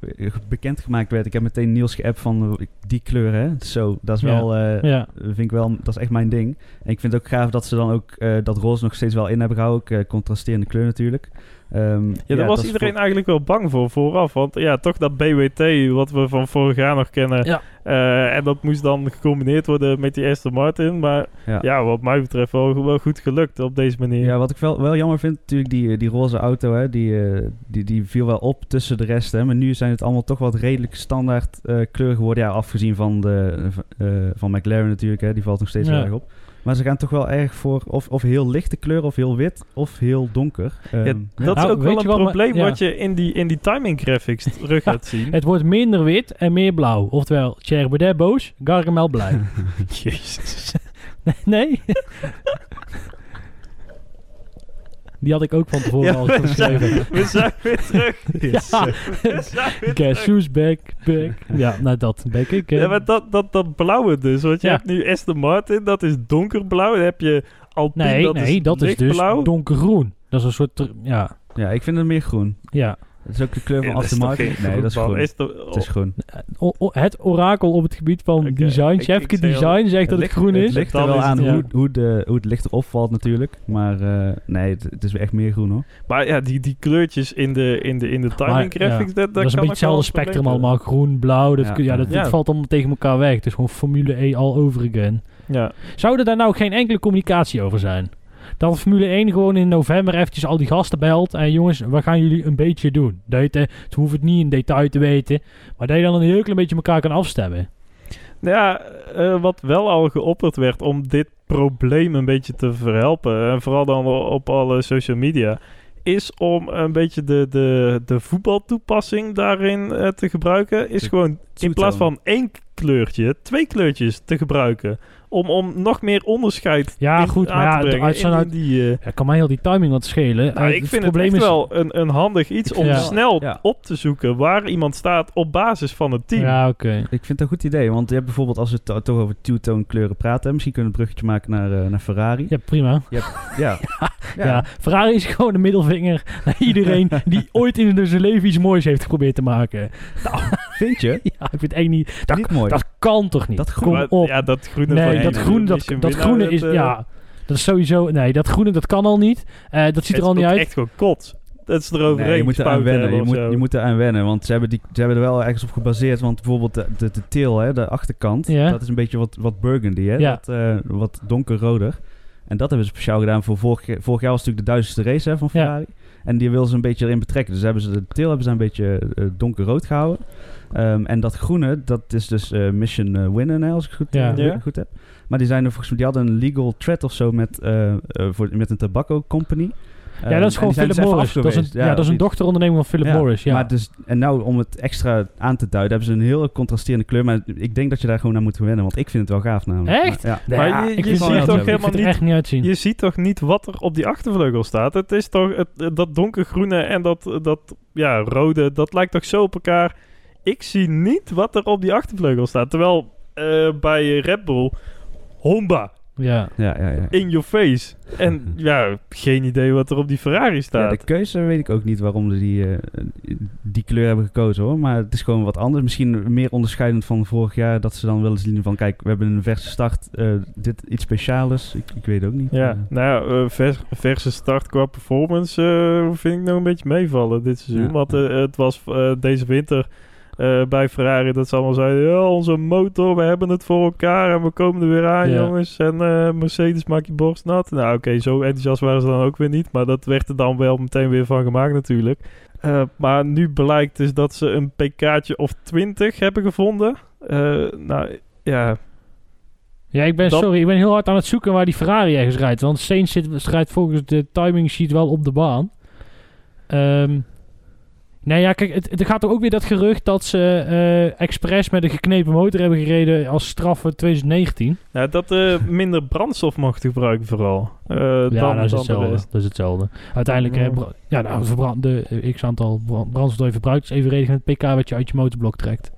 bekendgemaakt werd, ik heb meteen Niels geappt van die kleur, hè. Zo, dat is Ja. wel, eh, ja, vind ik wel, dat is echt mijn ding. En ik vind het ook gaaf dat ze dan ook eh, dat roze nog steeds wel in hebben gehouden. Ook contrasterende kleur natuurlijk. Ehm, Ja, daar was iedereen voor- eigenlijk wel bang voor vooraf. Want ja, toch dat BWT, wat we van vorig jaar nog kennen. Ja. eh, en dat moest dan gecombineerd worden met die Aston Martin. Maar Ja. ja, wat mij betreft wel, wel goed gelukt op deze manier. Ja, wat ik wel, wel jammer vind, natuurlijk die, die roze auto, hè, die, eh, die, die viel wel op tussen de rest. Hè, maar nu zijn het allemaal toch wat redelijk standaard eh kleur geworden. Ja, afgezien van, de, eh, van McLaren natuurlijk, hè, die valt nog steeds erg op. Maar ze gaan toch wel erg voor of, of heel lichte kleur, of heel wit, of heel donker. Ja, Ehm, dat Nou, is ook weet wel een wat probleem ja. wat je in die, in die timing graphics terug gaat zien. het wordt minder wit en meer blauw. Oftewel, Thierry Baudet boos, Gargamel blij. Jezus. nee? Die had ik ook van tevoren Ja, al geschreven. we zijn weer terug. Ja, We zijn weer guess terug. who's back, back. Ja, nou dat ben ik. Ja, maar dat, dat, dat blauwe dus. Want je Ja. hebt nu Aston Martin, dat is donkerblauw. Dan heb je Alpine, nee, dat nee, is dat is dus donkergroen. Dat is een soort, ja, ja, ik vind het meer groen. ja. Het is ook de kleur van Ja, dat Aston toch Martin. Nee, dat is groen. Is toch- Het is groen. O- o- het orakel op het gebied van design, Chefke Design, zegt dat het ligt- groen Het is. ligt er Dan wel het- aan ja. hoe, hoe, de, hoe het licht erop valt natuurlijk. Maar eh, nee, het, het is echt meer groen hoor. Maar ja, die, die kleurtjes in de, in de, in de timing Maar, graphics, dat, dat, Dat is een kan beetje ook wel hetzelfde spectrum allemaal. Groen, blauw, dat, Ja, dat, ja. dat valt allemaal tegen elkaar weg. Het is gewoon Formule E all over again. Ja. Zou er daar nou geen enkele communicatie over zijn? Dat Formule 1 gewoon in november eventjes al die gasten belt. En jongens, wat gaan jullie een beetje doen? Dat je, het- hoeven het niet in detail te weten. Maar dat je dan een heel klein beetje elkaar kan afstemmen. Nou ja, eh, wat wel al geopperd werd om dit probleem een beetje te verhelpen, en vooral dan op alle social media, is om een beetje de, de, de voetbaltoepassing daarin eh, te gebruiken. Is De gewoon in plaats van één kleurtje, twee kleurtjes te gebruiken. Om, om nog meer onderscheid Ja, in- goed, aan maar ja, te de brengen uitzending in, in die... eh, Ja, kan mij heel die timing wat schelen. nou, Eh, ik het vind het probleem echt is, wel een, een handig iets om Ja. snel Ja. op te zoeken waar iemand staat op basis van het team. Ja, oké. Ik vind het een goed idee, want je hebt bijvoorbeeld als we het toch over two-tone kleuren praten, misschien kunnen we een bruggetje maken naar, eh, naar Ferrari. Ja, prima. Ja. Ja. Ferrari is gewoon een middelvinger naar iedereen die ooit in zijn leven iets moois heeft geprobeerd te maken. Vind je? Ja, ik vind het echt niet... Dat, Niet mooi. dat kan toch niet? Dat Kom Maar op. Ja, dat groene nee, van dat die groene, dat, dat groene is... eh, ja, dat is sowieso... Nee, dat groene, dat kan al niet. Eh, dat ziet het er al niet uit. echt gewoon kot. Dat is eroverheen Nee, je moet eraan wennen. Je hebben moet, je moet eraan wennen, want ze hebben, die, ze hebben er wel ergens op gebaseerd. Want bijvoorbeeld de, de, de tail, hè, de achterkant, Ja. dat is een beetje wat, wat burgundy, hè? Ja. Wat, eh, wat donkerroder. En dat hebben ze speciaal gedaan voor vorig, jaar- vorig jaar was natuurlijk de duizendste race hè, van Ja. Ferrari. En die wilden ze een beetje erin betrekken. Dus hebben ze de tail hebben ze een beetje eh, donkerrood gehouden. Ehm, en dat groene, dat is dus eh, Mission eh, Winner, hè, als ik het goed, Ja. eh, goed heb. Maar die zijn er volgens mij, die hadden een legal threat of zo met, eh, eh, voor, met een tobacco company. Ja, Ehm, dat is en gewoon Philip dus Morris. Dat is een, ja, dat is een dochteronderneming van Philip Morris. Ja. Maar dus, en nou, om het extra aan te duiden, hebben ze een heel contrasterende kleur. Maar ik denk dat je daar gewoon naar moet gewennen, want ik vind het wel gaaf namelijk. Echt? Maar, ja. Maar je- ik je ziet toch helemaal niet- echt niet uitzien. Je ziet toch niet wat er op die achtervleugel staat? Het is toch het, dat donkergroene en dat, dat ja, rode, dat lijkt toch zo op elkaar. Ik zie niet wat er op die achtervleugel staat. Terwijl eh, bij Red Bull, Honda, Ja. Ja, ja, ja. in your face. En ja, geen idee wat er op die Ferrari Ja, staat. de keuze weet ik ook niet waarom ze die, eh, die kleur hebben gekozen hoor. Maar het is gewoon wat anders. Misschien meer onderscheidend van vorig jaar. Dat ze dan willen zien van kijk, we hebben een verse start. eh, dit iets speciaals. Ik, ik weet ook niet. Ja, Eh, nou ja, vers, verse start qua performance eh, vind ik nog een beetje meevallen dit seizoen. Ja. Want het was eh, deze winter eh, bij Ferrari. Dat ze allemaal zeiden, ja, onze motor, we hebben het voor elkaar en we komen er weer aan, jongens. En eh, Mercedes maakt je borst nat. Nou, oké, zo enthousiast waren ze dan ook weer niet. Maar dat werd er dan wel meteen weer van gemaakt natuurlijk. Eh, maar nu blijkt dus dat ze een pk'tje of 20 hebben gevonden. Nou, ja, Ja, ik ben, Dat- sorry, ik ben heel hard aan het zoeken waar die Ferrari ergens rijdt. Want Sainz zit, rijdt volgens de timing sheet wel op de baan. Ehm nee, ja, kijk, het, er gaat er ook weer dat gerucht dat ze eh expres met een geknepen motor hebben gereden als straf voor 2019. Nou, dat eh minder brandstof mocht gebruiken vooral. Eh, ja, dan, dat is hetzelfde. rest. Dat is hetzelfde. Uiteindelijk, bra- ja, nou, verbrand, de eh, x-aantal bra- brandstof dat je verbruikt is evenredig met het pk wat je uit je motorblok trekt.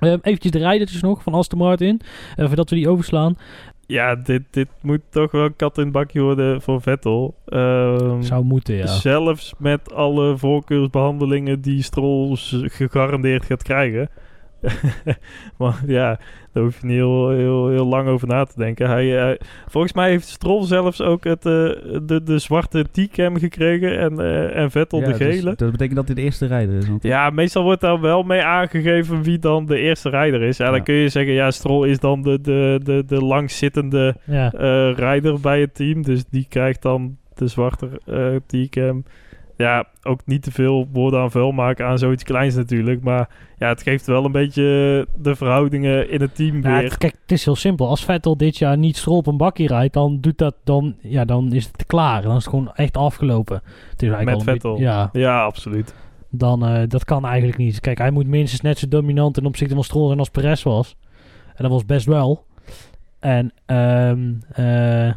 Ehm eventjes de rijdertjes nog van Aston Martin, voordat we die overslaan. Ja, dit, dit moet toch wel kat in het bakje worden voor Vettel. Ehm, Zou moeten, ja. Zelfs met alle voorkeursbehandelingen die Stroll z- gegarandeerd gaat krijgen. maar ja, daar hoef je niet heel, heel, heel lang over na te denken. Hij, eh, volgens mij heeft Stroll zelfs ook het, eh, de, de zwarte T-cam gekregen en, eh, en Vettel Ja, de dus gele. dat betekent dat hij de eerste rijder is. Want Ja, meestal wordt daar wel mee aangegeven wie dan de eerste rijder is. Ja. dan kun je zeggen, ja, Stroll is dan de, de, de, de langzittende ja. eh rijder bij het team. Dus die krijgt dan de zwarte eh T-cam. Ja, ook niet te veel woorden aan vuil maken aan zoiets kleins natuurlijk. Maar ja, het geeft wel een beetje de verhoudingen in het team Ja, weer. het- kijk, het is heel simpel. Als Vettel dit jaar niet strol op een bakje rijdt, dan, doet dat, dan, ja, dan is het klaar. Dan is het gewoon echt afgelopen. Het is Met Vettel. beetje- ja, Ja, absoluut. dan, eh, dat kan eigenlijk niet. Kijk, hij moet minstens net zo dominant ten opzichte van Stroll zijn als Perez was. En dat was best wel. En ehm, eh,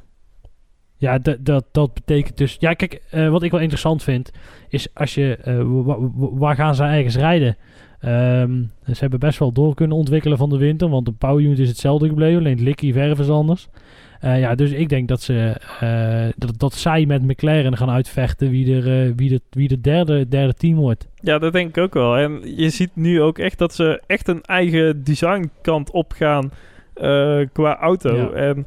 ja, dat, dat, dat betekent dus... Ja, kijk, eh, wat ik wel interessant vind, is als je... eh, wa- wa- waar gaan ze ergens rijden? Ehm, ze hebben best wel door kunnen ontwikkelen van de winter, want de power unit is hetzelfde gebleven, alleen het likkie verf is anders. Eh, ja, dus ik denk dat, ze, dat, dat zij met McLaren gaan uitvechten wie er, wie de, wie de derde, derde team wordt. Ja, dat denk ik ook wel. En je ziet nu ook echt dat ze echt een eigen designkant opgaan qua auto. Ja. En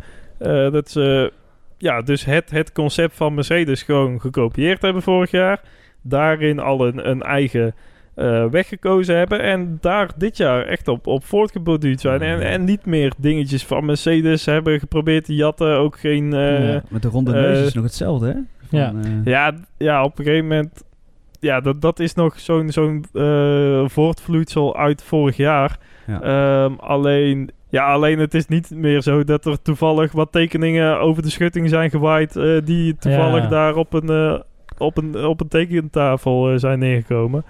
dat ze ja, dus het, het concept van Mercedes gewoon gekopieerd hebben vorig jaar. Daarin al een, een eigen eh, weg gekozen hebben. En daar dit jaar echt op, op voortgeborduurd zijn. En, en niet meer dingetjes van Mercedes hebben geprobeerd te jatten. Ook geen... eh, Ja. met de ronde eh, neus is nog hetzelfde, hè? Van, Ja. eh, ja, ja, op een gegeven moment. Ja, dat, dat is nog zo'n zo'n eh, voortvloedsel uit vorig jaar. Ja. Ehm, alleen, ja, alleen het is niet meer zo dat er toevallig wat tekeningen over de schutting zijn gewaaid. eh, die toevallig Ja. daar op een, eh, op een, op een tekentafel eh, zijn neergekomen.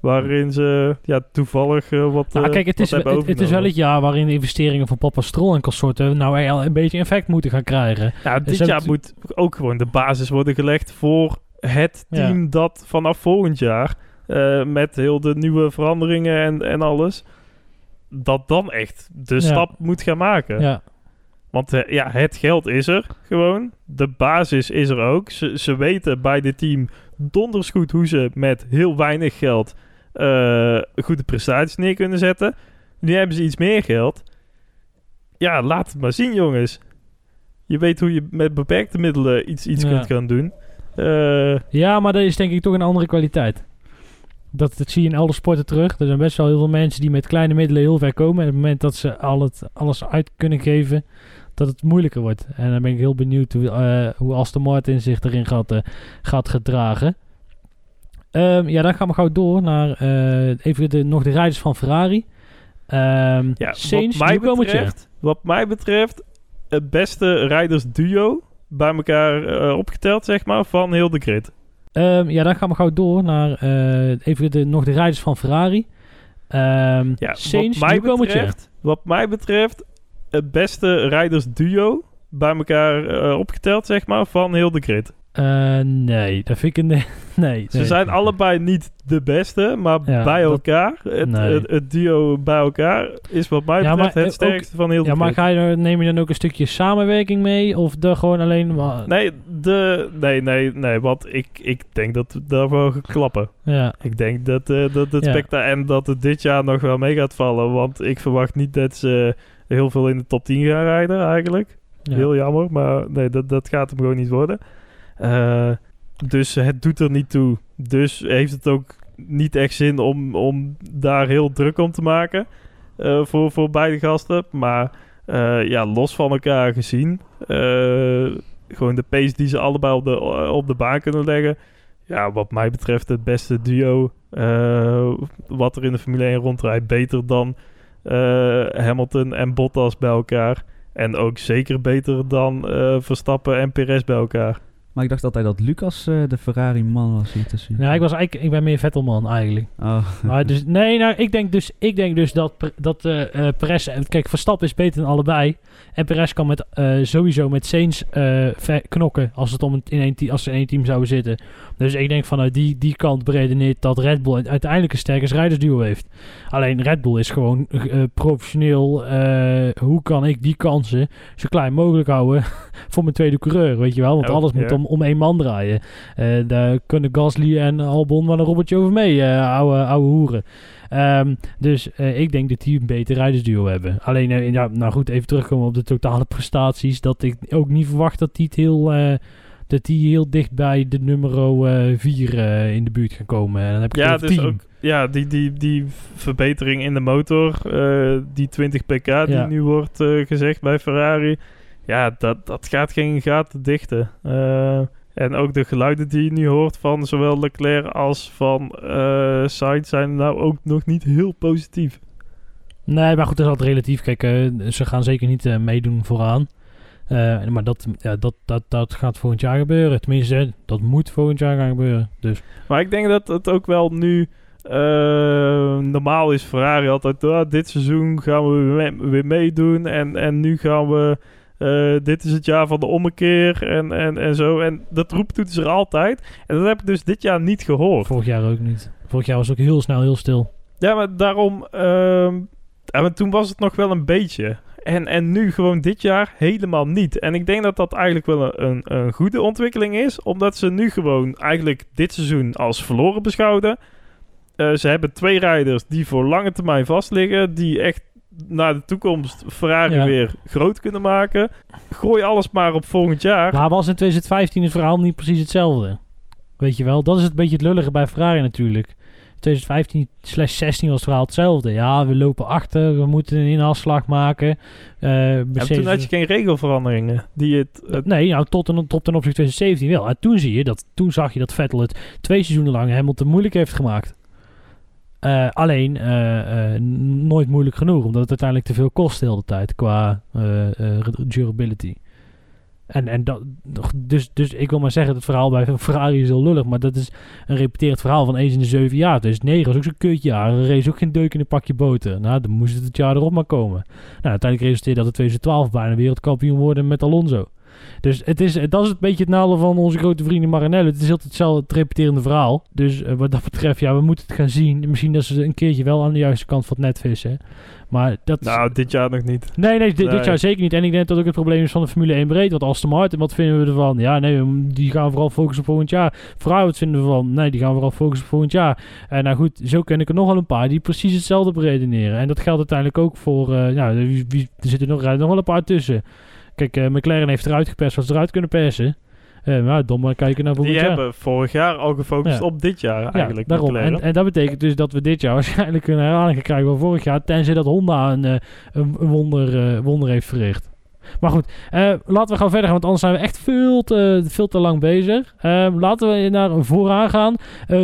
Waarin ze ja, toevallig wat. Nou, eh, kijk, het is, het, het is wel het jaar waarin de investeringen van Papa Stroll en consorten nou al een beetje effect moeten gaan krijgen. Ja, dit Ze jaar moet ook gewoon de basis worden gelegd voor het Ja. team dat vanaf volgend jaar, met heel de nieuwe veranderingen en, en alles, dat dan echt de Ja. stap moet gaan maken. Ja, Want eh, ja, het geld is er gewoon. De basis is er ook. Ze, ze weten bij dit team donders goed hoe ze met heel weinig geld eh, goede prestaties neer kunnen zetten. Nu hebben ze iets meer geld. Ja, laat het maar zien, jongens. Je weet hoe je met beperkte middelen iets, iets Ja. kunt gaan doen. Eh, ja, maar dat is denk ik toch een andere kwaliteit. Dat, dat zie je in alle sporten terug. Er zijn best wel heel veel mensen die met kleine middelen heel ver komen. En op het moment dat ze al het, alles uit kunnen geven, dat het moeilijker wordt. En dan ben ik heel benieuwd hoe, eh, hoe Aston Martin zich erin gaat, eh, gaat gedragen. Ehm, ja, dan gaan we gauw door naar eh, even de, nog de rijders van Ferrari. Ehm ja, Sainz, wat, mij betreft, wat mij betreft, het beste rijdersduo bij elkaar opgeteld, zeg maar, van heel de grid. Ehm, ja, dan gaan we gauw door naar eh, even de, nog de rijders van Ferrari. Ehm Ja, Sainz, wat mij betreft, wat mij betreft, het beste rijdersduo bij elkaar eh, opgeteld, zeg maar, van heel de grid. Eh, nee, dat vind ik een... Nee, Ze nee. zijn allebei niet de beste, maar Ja, bij dat- elkaar, het, nee. het, het duo bij elkaar, is wat mij Ja, betreft maar het ook- sterkste van heel de Ja, maar ga je, neem je dan ook een stukje samenwerking mee? Of de gewoon alleen... maar- Nee, de, nee, nee, nee, want ik, ik denk dat we daarvoor klappen. Ja, Ik denk dat, eh, dat het Ja. specta en dat het dit jaar nog wel mee gaat vallen. Want ik verwacht niet dat ze heel veel in de top 10 gaan rijden eigenlijk. ja. Heel jammer, maar nee, dat, dat gaat hem gewoon niet worden. Eh, dus het doet er niet toe. Dus heeft het ook niet echt zin om, om daar heel druk om te maken eh, voor, voor beide gasten. Maar eh, ja, los van elkaar gezien, gewoon de pace die ze allebei op de, op de baan kunnen leggen. Ja, wat mij betreft het beste duo wat er in de Formule 1 rondrijdt. Beter dan Hamilton en Bottas bij elkaar. En ook zeker beter dan Verstappen en Perez bij elkaar. Maar ik dacht altijd dat Lucas eh, de Ferrari-man was hier tussen. Nou, ik, was eigenlijk, ik ben meer Vettelman eigenlijk. Oh. Maar dus, nee, nou, ik denk dus, ik denk dus dat, dat eh eh, Perez... Kijk, Verstappen is beter dan allebei. En Perez kan met, eh, sowieso met Sainz eh, knokken als, het om het in één als ze in één team zouden zitten. Dus ik denk vanuit die, die kant beredeneerd dat Red Bull uiteindelijk een sterke rijdersduo heeft. Alleen Red Bull is gewoon eh, professioneel. eh, hoe kan ik die kansen zo klein mogelijk houden voor mijn tweede coureur, weet je wel? Want Ja, alles moet om, om één man draaien. Eh, daar kunnen Gasly en Albon wel een robotje over mee, eh ouwe, ouwe hoeren. Ehm, dus eh, ik denk dat die een beter rijdersduo hebben. Alleen, ja, nou goed, even terugkomen op de totale prestaties. Dat ik ook niet verwacht dat die het heel... dat die heel dicht bij de nummer 4 in de buurt gaan komen. En dan heb ik Ja, dus 10. ook ja, die, die, die verbetering in de motor, die 20 pk die Ja. nu wordt gezegd bij Ferrari. Ja, dat, dat gaat geen gaten dichten. Eh, en ook de geluiden die je nu hoort van zowel Leclerc als van eh Sainz zijn nou ook nog niet heel positief. Nee, maar goed, dat is altijd relatief. Kijk, eh, ze gaan zeker niet meedoen vooraan. Maar dat, ja, dat, dat, dat gaat volgend jaar gebeuren. Tenminste, dat moet volgend jaar gaan gebeuren. Dus Maar ik denk dat het ook wel nu normaal is. Ferrari altijd, ah, dit seizoen gaan we weer meedoen. En, en nu gaan we, eh, dit is het jaar van de ommekeer en, en, en zo. En dat roept ze er altijd. En dat heb ik dus dit jaar niet gehoord. vorig jaar ook niet. Vorig jaar was ook heel snel, heel stil. Ja, maar daarom... maar toen was het nog wel een beetje. En, en nu gewoon dit jaar helemaal niet. En ik denk dat dat eigenlijk wel een, een, een goede ontwikkeling is. Omdat ze nu gewoon eigenlijk dit seizoen als verloren beschouwden. Eh, ze hebben twee rijders die voor lange termijn vastliggen. Die echt naar de toekomst Ferrari Ja. weer groot kunnen maken. Gooi alles maar op volgend jaar. Maar was in 2015 het verhaal niet precies hetzelfde? Weet je wel? Dat is het beetje het lullige bij Ferrari natuurlijk. 2015 slash 16 was het verhaal hetzelfde. Ja, we lopen achter, we moeten een inhaalslag maken. Ja, Mercedes- toen had je geen regelveranderingen. Die het, het Nee, nou, tot, ten, tot ten opzichte van 2017 wel. En toen, zie je dat, toen zag je dat Vettel het twee seizoenen lang Hamilton moeilijk heeft gemaakt. Eh, alleen eh, eh, nooit moeilijk genoeg, omdat het uiteindelijk te veel kost de hele tijd qua durability. En, en dat, dus, dus ik wil maar zeggen, het verhaal bij Ferrari is heel lullig, maar dat is een repeterend verhaal van eens in de zeven jaar. Dus negen was ook zo'n kutjaar. Er race ook geen deuk in een pakje boter. Nou, dan moest het het jaar erop maar komen. Nou, uiteindelijk resulteerde dat in 2012 bijna wereldkampioen worden met Alonso. Dus het is, dat is een beetje het nadeel van onze grote vrienden Maranello. Het is altijd hetzelfde het repeterende verhaal. Dus eh, wat dat betreft, ja, we moeten het gaan zien. Misschien dat ze een keertje wel aan de juiste kant van het net vissen. Maar dat... nou, dit jaar nog niet. Nee, nee, dit, jaar zeker niet. En ik denk dat ook het probleem is van de Formule 1 breed. Want Aston Martin, wat vinden we ervan? Ja, nee, die gaan vooral focussen op volgend jaar. Ferrari, wat vinden we ervan? Nee, die gaan vooral focussen op volgend jaar. En nou goed, zo ken ik er nogal een paar die precies hetzelfde beredeneren. En dat geldt uiteindelijk ook voor... eh nou, er zitten nog, rijden nog wel een paar tussen. Kijk, eh, McLaren heeft eruit geperst wat ze eruit kunnen persen. Eh maar dom maar kijken naar volgend Die jaar. hebben vorig jaar al gefocust Ja. op dit jaar eigenlijk. Ja, daarom. En, en dat betekent dus dat we dit jaar waarschijnlijk een herhaling krijgen van vorig jaar. Tenzij dat Honda een, eh, een, een wonder, wonder heeft verricht. Maar goed, laten we gaan verder gaan, want anders zijn we echt veel te, veel te lang bezig. Eh, laten we naar vooraan gaan.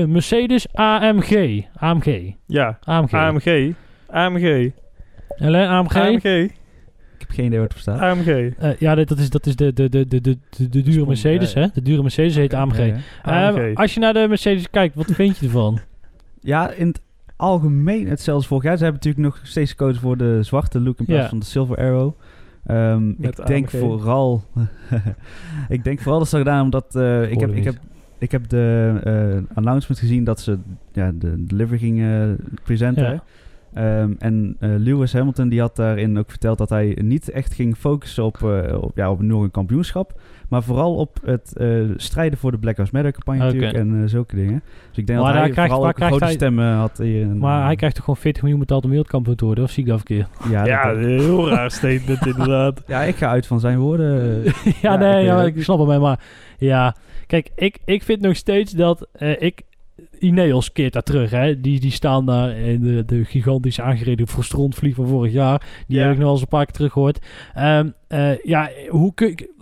Mercedes AMG. AMG. Ja, AMG. AMG. AMG. Hello, AMG. AMG. Geen idee wat er staat. AMG. Eh, ja, dit- dat is, dat is de, de, de, de, de, de, de dure Mercedes, ja, ja. hè? De dure Mercedes heet AMG. Ja, ja. Eh, AMG. als je naar de Mercedes kijkt, wat vind je ervan? Ja, in het algemeen hetzelfde vorig jaar. Ze hebben natuurlijk nog steeds gekozen voor de zwarte look in plaats Ja. van de Silver Arrow. Ehm, ik denk AMG. vooral... ik denk vooral dat ze dat gedaan omdat... eh, ik, heb, ik, heb, ik heb de eh, announcement gezien dat ze ja, de delivery gingen presenten. Ja. Ehm, en eh, Lewis Hamilton die had daarin ook verteld dat hij niet echt ging focussen op, eh, op, ja, op nog een kampioenschap. Maar vooral op het eh, strijden voor de Black Lives Matter campagne natuurlijk en zulke dingen. Dus ik denk Maar dat hij hij krijgt- vooral ook grote hij- stem eh, had. hier in, Maar hij krijgt toch gewoon 40 miljoen betaald om wereldkampioen te worden? Of zie ik dat verkeerd? Ja, Ja, dat- een heel raar statement inderdaad. ja, ik ga uit van zijn woorden. ja, Ja, nee, ik ja, ik, snap het mij, maar ja, kijk, ik, ik vind nog steeds dat eh, ik Ineos keert daar terug, hè. Die, die staan daar in de, de gigantisch aangereden Frostrontvlieg van vorig jaar. Die Ja. heb ik nog wel eens een paar keer terug gehoord. Ehm, eh, ja, hoe kun je...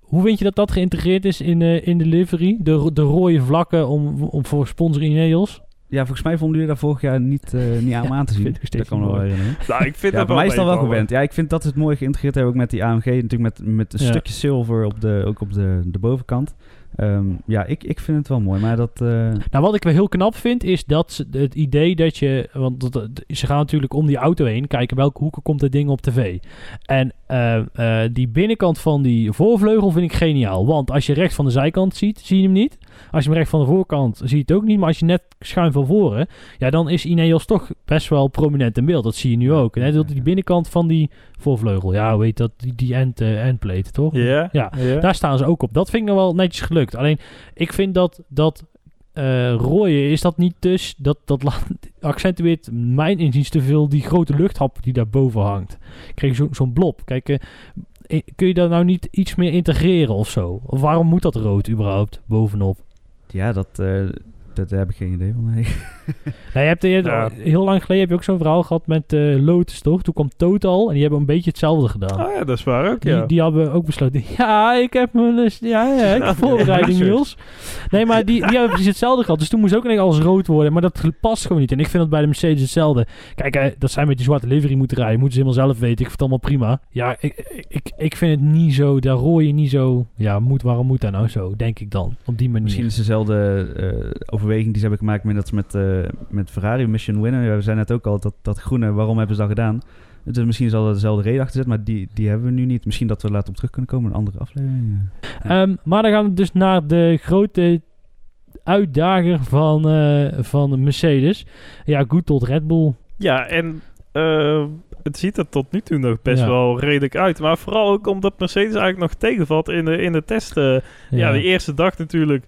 Hoe vind je dat dat geïntegreerd is in, eh, in de livery? De, de rode vlakken om, om voor sponsor Ineos? Ja, volgens mij vonden jullie daar vorig jaar niet, eh, niet aan om aan te zien. dat kan wel herinneren. Nou, ik vind Ja, dat bij mij is dat wel gewend. Ja, ik vind dat ze het mooi geïntegreerd hebben ook met die AMG. Natuurlijk met, met een Ja. stukje zilver op de, ook op de, de bovenkant. Ehm, ja, ik, ik vind het wel mooi. Maar dat... eh, Nou, wat ik wel heel knap vind, is dat het idee dat je... Want dat- dat- ze gaan natuurlijk om die auto heen kijken welke hoeken komt het ding op tv. En eh, eh, die binnenkant van die voorvleugel vind ik geniaal. Want als je rechts van de zijkant ziet, zie je hem niet. Als je hem rechts van de voorkant zie je het ook niet. Maar als je net schuin van voren, ja, dan is Ineos toch best wel prominent in beeld. Dat zie je nu ook. En die binnenkant van die voorvleugel. Ja, heet dat? Die, die end, eh, endplate, toch? Ja? Ja. Daar staan ze ook op. Dat vind ik nog wel netjes gelukt. Alleen, ik vind dat dat eh rooien is dat niet dus... Dat, dat accentueert mijn inziens te veel die grote luchthap die daarboven hangt. Ik kreeg zo- zo'n blob. Kijk, eh, kun je daar nou niet iets meer integreren of zo? Of waarom moet dat rood überhaupt bovenop? Ja, dat, eh, dat, heb ik geen idee van. Nee. Nou, je hebt, je hebt- Ja. Heel lang geleden heb je ook zo'n verhaal gehad met eh Lotus, toch? Toen kwam Total en die hebben een beetje hetzelfde gedaan. Oh ja, dat is waar ook, Die, ja. die hebben ook besloten. Ja, ik heb mijn dus, ja, ja, ik heb voorbereiding, Niels. Nee, maar die, die hebben precies hetzelfde gehad. Dus toen moest ook ineens alles rood worden. Maar dat past gewoon niet. En ik vind dat bij de Mercedes hetzelfde. Kijk, eh, dat zij met die zwarte livery moeten rijden. Moeten ze helemaal zelf weten. Ik vind het allemaal prima. Ja, ik, ik, ik vind het niet zo. Daar rooien niet zo. Ja, moet, waarom moet dat nou zo? Denk ik dan. Op die manier. Misschien is dezelfde eh, overweging die ze hebben gemaakt met dat ze met, eh, met Ferrari Mission Winner. We zijn net ook al dat, dat groene, waarom hebben ze dat gedaan? Dus misschien zal er dezelfde reden achter zitten, maar die, die hebben we nu niet. Misschien dat we later op terug kunnen komen in een andere aflevering. ja. Ehm, maar dan gaan we dus naar de grote uitdager van, eh, van Mercedes. Ja, goed tot Red Bull. Ja, en eh, het ziet er tot nu toe nog best Ja. wel redelijk uit. Maar vooral ook omdat Mercedes eigenlijk nog tegenvalt in de, in de testen. Ja. de eerste dag natuurlijk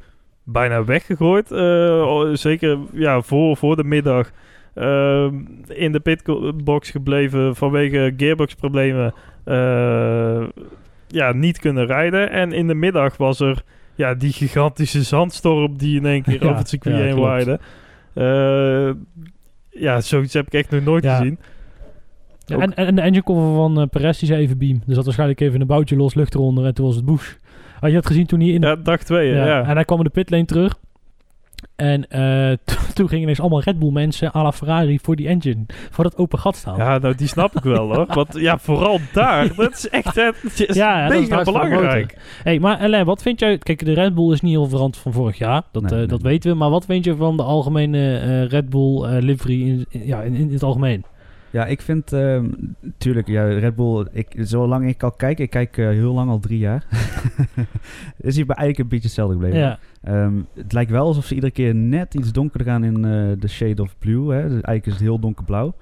bijna weggegooid. Eh, oh, zeker ja, voor, voor de middag. Ehm, in de pitbox gebleven vanwege gearboxproblemen. Eh, ja, niet kunnen rijden. En in de middag was er ja, die gigantische zandstorm die in één keer Ja, over het circuit ja, heen waaide. Eh, ja, zoiets heb ik echt nog nooit Ja. gezien. En, en de engine cover van Perez die zei even beam. Er zat waarschijnlijk even een boutje los, lucht eronder en toen was het boes. Had je dat gezien toen hij in de... Ja, dag twee, ja. Ja, En hij kwam in de pitlane terug. En eh, to- toen gingen ineens allemaal Red Bull mensen à la Ferrari voor die engine. Voor dat open gat staan. Ja, nou, die snap ik wel hoor. Want ja, vooral daar, dat is echt het is Ja, dat is de belangrijk. Hey, maar Alain, wat vind jij... Kijk, de Red Bull is niet heel veranderd van vorig jaar. Dat, Nee, eh, nee, dat weten we. Maar wat vind je van de algemene eh, Red Bull eh, livery in, in- ja, in, in het algemeen? Ja, ik vind, ehm tuurlijk, ja, Red Bull, ik, zolang ik al kijk, ik kijk eh, heel lang al drie jaar, is hij bij eigenlijk een beetje hetzelfde gebleven. Ja, Ehm, het lijkt wel alsof ze iedere keer net iets donkerder gaan in eh, de shade of blue. Hè? Dus eigenlijk is het heel donkerblauw.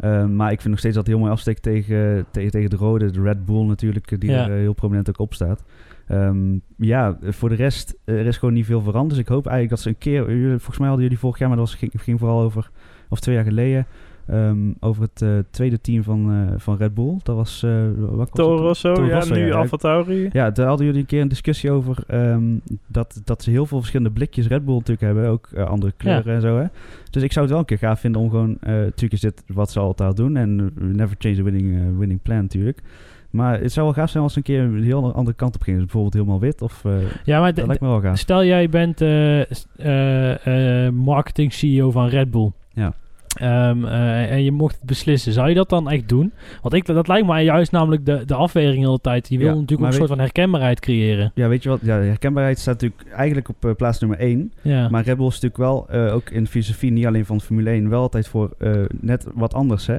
Ehm, maar ik vind nog steeds dat het heel mooi afsteekt tegen, tegen, tegen de rode, de Red Bull natuurlijk, die Ja. er eh, heel prominent ook op staat. Ehm, ja, voor de rest, er is gewoon niet veel veranderd. Dus ik hoop eigenlijk dat ze een keer, volgens mij hadden jullie vorig jaar, maar dat was, ging, ging vooral over, of twee jaar geleden, ehm, over het eh, tweede team van, eh, van Red Bull. Dat was, eh wat was Toro? Rosso, Toro ja, nu ja. Alfa Tauri. Ja, daar hadden jullie een keer een discussie over ehm, dat, dat ze heel veel verschillende blikjes Red Bull natuurlijk hebben. Ook andere kleuren en zo. Hè? Dus ik zou het wel een keer gaaf vinden om gewoon... eh natuurlijk is dit wat ze altijd al doen. En never change the winning, winning plan natuurlijk. Maar het zou wel gaaf zijn als ze een keer een heel andere kant op gingen. Dus bijvoorbeeld helemaal wit. Of, eh, ja maar dat lijkt me wel gaaf. Stel jij bent eh, eh, eh, marketing CEO van Red Bull. Ja. Ehm, eh, en je mocht het beslissen. Zou je dat dan echt doen? Want ik, dat lijkt mij juist namelijk de, de afweging de hele tijd. Je wil Ja, natuurlijk ook een soort van herkenbaarheid creëren. Ja, weet je wat? Ja, herkenbaarheid staat natuurlijk eigenlijk op eh, plaats nummer 1. Ja. Maar Red Bull is natuurlijk wel, eh, ook in filosofie, niet alleen van Formule 1, wel altijd voor net wat anders. Hè?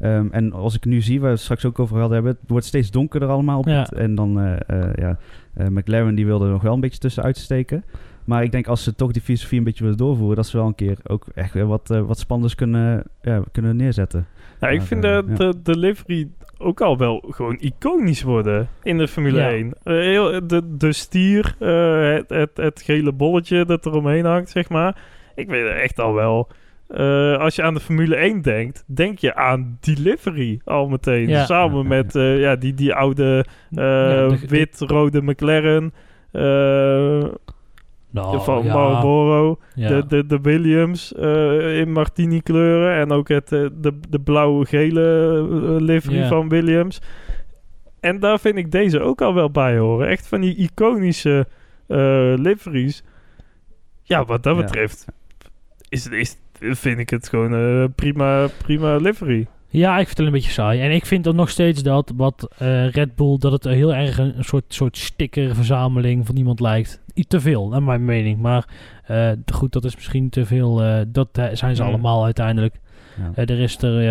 Ehm, en als ik nu zie, waar we het straks ook over hadden hebben, het wordt steeds donkerder allemaal. Op Ja. het, en dan, ja, McLaren die wilde er nog wel een beetje tussen uitsteken. Maar ik denk als ze toch die filosofie een beetje willen doorvoeren, dat ze wel een keer ook echt weer wat, eh, wat spannends kunnen, ja, kunnen neerzetten. Nou, ik Maar, vind eh, de, ja. de, de livery ook al wel gewoon iconisch worden in de Formule Ja. 1. Eh, heel, de, de stier, eh, het, het, het gele bolletje dat er omheen hangt, zeg maar. Ik weet het echt al wel. eh, als je aan de Formule 1 denkt, denk je aan die livery al meteen. Ja. Samen Ja, ja, met eh, ja, die, die oude eh, wit-rode McLaren. Nou, van ja, Marlboro. ja. De, de, de Williams eh, in martini kleuren. En ook het, eh, de, de blauwe-gele eh, livery van Williams. En daar vind ik deze ook al wel bij horen. Echt van die iconische eh liveries. Ja, wat dat betreft is, is, vind ik het gewoon prima, prima livery. Ja, ik vind het een beetje saai. En ik vind dan nog steeds dat wat Red Bull, dat het heel erg een, een soort, soort stickerverzameling van iemand lijkt. Te veel, naar mijn mening. Maar eh, goed, dat is misschien te veel. eh, dat zijn ze allemaal uiteindelijk. Ja. Eh, er is er.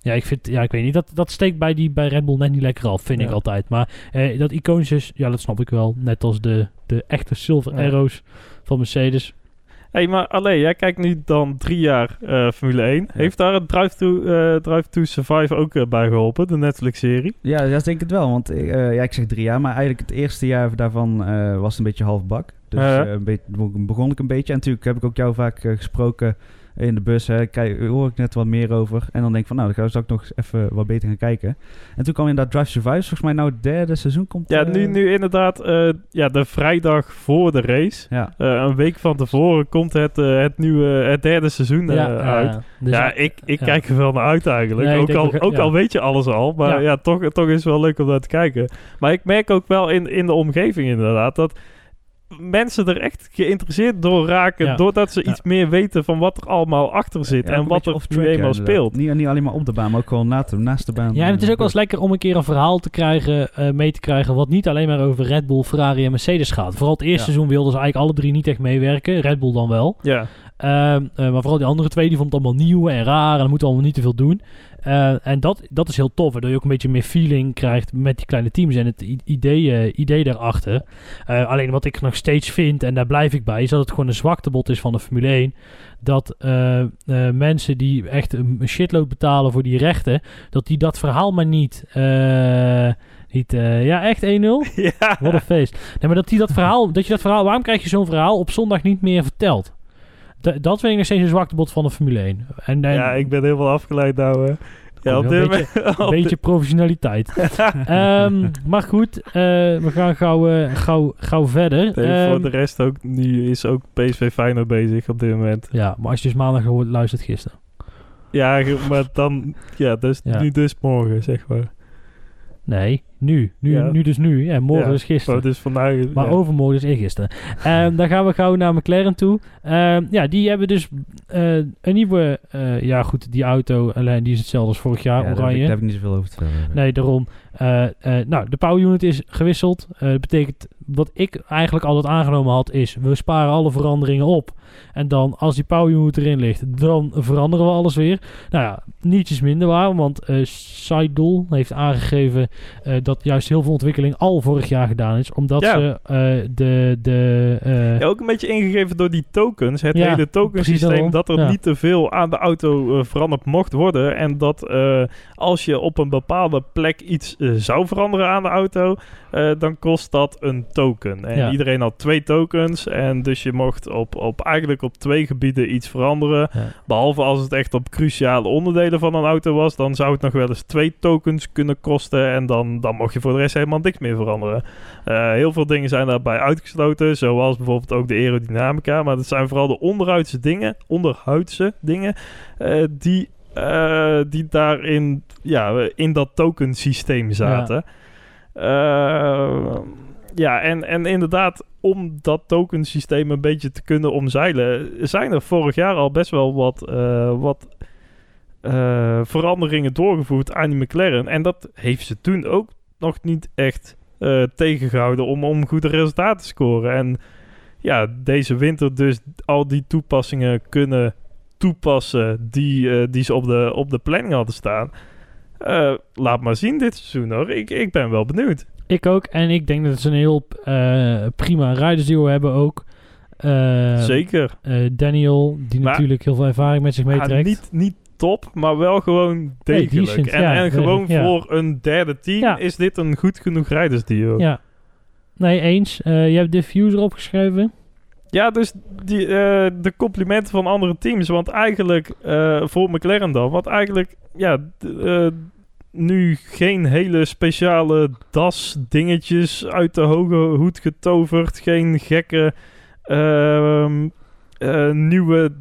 ja, ik vind, ja, ik weet niet. Dat, dat steekt bij, die, bij Red Bull net niet lekker af, vind ik altijd. Maar dat iconische, is- ja, dat snap ik wel. Net als de, de echte Silver. Arrows van Mercedes. Hé, hey, maar alleen, jij kijkt nu dan drie jaar eh, Formule 1. Heeft daar het Drive to, eh, Drive to Survive ook eh, bij geholpen, de Netflix-serie? Ja, ja, denk ik het wel. Want ja, ik zeg drie jaar, maar eigenlijk het eerste jaar daarvan was een beetje half bak. Dus een beetje, begon ik een beetje. En natuurlijk heb ik ook jou vaak gesproken in de bus. Hè. Kijk, hoor ik net wat meer over. En dan denk ik van, nou, dan ga ik ook nog even wat beter gaan kijken. En toen kwam inderdaad Drive Survive. Volgens mij nou het derde seizoen komt. Ja, eh, nu, nu inderdaad, eh, ja, de vrijdag voor de race. Ja, Eh, een week van tevoren komt het, het nieuwe, het derde seizoen eh, ja, uit. dus ja, ik, ik ja. kijk er wel naar uit eigenlijk. Nee, ook al, ook, ook ja. al weet je alles al. Maar Ja. ja, toch, toch is het wel leuk om naar te kijken. Maar ik merk ook wel in, in de omgeving inderdaad dat mensen er echt geïnteresseerd door raken. Ja. Doordat ze Ja. iets meer weten van wat er allemaal achter zit. Ja, en wat er nu eenmaal speelt. Niet, niet alleen maar op de baan, maar ook gewoon naast de, naast de baan. Ja, en het is ook wel eens lekker om een keer een verhaal te krijgen, eh, mee te krijgen, wat niet alleen maar over Red Bull, Ferrari en Mercedes gaat. Vooral het eerste Ja. seizoen wilden ze eigenlijk alle drie niet echt meewerken, Red Bull dan wel. Ja, Ehm, eh, maar vooral die andere twee, die vonden het allemaal nieuw en raar en dan moeten allemaal niet te veel doen. Eh, en dat, dat is heel tof, waardoor je ook een beetje meer feeling krijgt met die kleine teams en het idee, eh, idee daarachter. Alleen wat ik nog steeds vind, en daar blijf ik bij, is dat het gewoon een zwaktebod is van de Formule 1. Dat mensen die echt een shitload betalen voor die rechten, dat die dat verhaal maar niet... niet ja, echt 1-0? ja. Wat een feest. Nee, maar dat, die dat verhaal, dat je dat verhaal, waarom krijg je zo'n verhaal op zondag niet meer verteld? Da- dat vind ik nog steeds een zwaktebod van de Formule 1. En, en ja, ik ben helemaal afgeleid nou. hè. Ja, op een dit beetje- een beetje professionaliteit. Ehm, maar goed, eh, we gaan gauw, eh, gauw, gauw verder. Nee, Ehm, voor de rest ook, nu is ook PSV Feyenoord bezig op dit moment. Ja, maar als je dus maandag gehoord, luistert gisteren. Ja, maar dan, ja, dus Ja. nu dus morgen, zeg maar. Nee, nu. Nu, Ja. nu dus nu. Ja, morgen Ja, is gisteren. Dus vandaag... Maar ja. overmorgen is eergisteren. Ehm dan gaan we gauw naar McLaren toe. Ehm, ja, die hebben dus eh, een nieuwe... eh, ja, goed, die auto, alleen die is hetzelfde als vorig jaar, ja, daar, heb ik, oranje. daar heb ik niet zoveel over te vertellen. Nee, daarom. Eh, eh, nou, de power unit is gewisseld. Eh, dat betekent, wat ik eigenlijk altijd aangenomen had, is we sparen alle veranderingen op. En dan, als die power unit erin ligt, dan veranderen we alles weer. Nou ja, nietjes minder waar, want eh Seidel heeft aangegeven eh, dat juist heel veel ontwikkeling al vorig jaar gedaan is. Omdat Ja. ze eh, de... de Ja, ook een beetje ingegeven door die tokens. Het Ja, hele tokensysteem. Dat er niet te veel aan de auto veranderd mocht worden. En dat als je op een bepaalde plek iets zou veranderen aan de auto. dan kost dat een token. En Ja. iedereen had twee tokens. En dus je mocht op, op, eigenlijk op twee gebieden iets veranderen. Ja. Behalve als het echt op cruciale onderdelen van een auto was. Dan zou het nog wel eens twee tokens kunnen kosten. En dan, dan mocht je voor de rest helemaal niks meer veranderen. Eh, heel veel dingen zijn daarbij uitgesloten. Zoals bijvoorbeeld ook de aerodynamica. Maar dat zijn vooral de onderhuidse dingen. Onderhuidse dingen. eh, die, eh, die daarin ja, in dat tokensysteem zaten. Eh, ja, en, en inderdaad, om dat tokensysteem een beetje te kunnen omzeilen, zijn er vorig jaar al best wel wat, eh, wat eh, veranderingen doorgevoerd aan die McLaren. En dat heeft ze toen ook nog niet echt eh, tegengehouden om, om goede resultaten te scoren. En ja, deze winter dus al die toepassingen kunnen toepassen die, die ze op de, op de planning hadden staan. Eh, laat maar zien dit seizoen hoor. Ik, ik ben wel benieuwd. Ik ook. En ik denk dat ze een heel eh, prima rijdersduo hebben ook. Eh, Zeker. Daniel, die Maar- natuurlijk heel veel ervaring met zich meetrekt. niet, niet top, maar wel gewoon degelijk. decent, en, ja. en gewoon Ja. voor een derde team Ja. is dit een goed genoeg rijdersduo. Ja. Nee, eens. Je hebt diffuser opgeschreven. Ja, dus die, eh, de complimenten van andere teams. Want eigenlijk, eh, voor McLaren dan, want eigenlijk, ja, eh, nu geen hele speciale das-dingetjes uit de hoge hoed getoverd. Geen gekke ehm, eh, nieuwe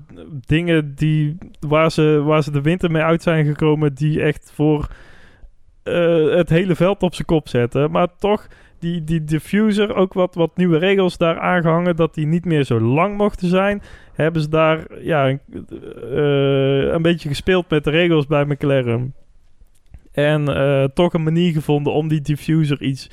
dingen die, waar, ze, waar ze de winter mee uit zijn gekomen. Die echt voor het hele veld op zijn kop zetten. Maar toch die, die diffuser ook wat, wat nieuwe regels daar aangehangen. Dat die niet meer zo lang mochten zijn. Hebben ze daar ja, een, eh, een beetje gespeeld met de regels bij McLaren. En eh, toch een manier gevonden om die diffuser iets,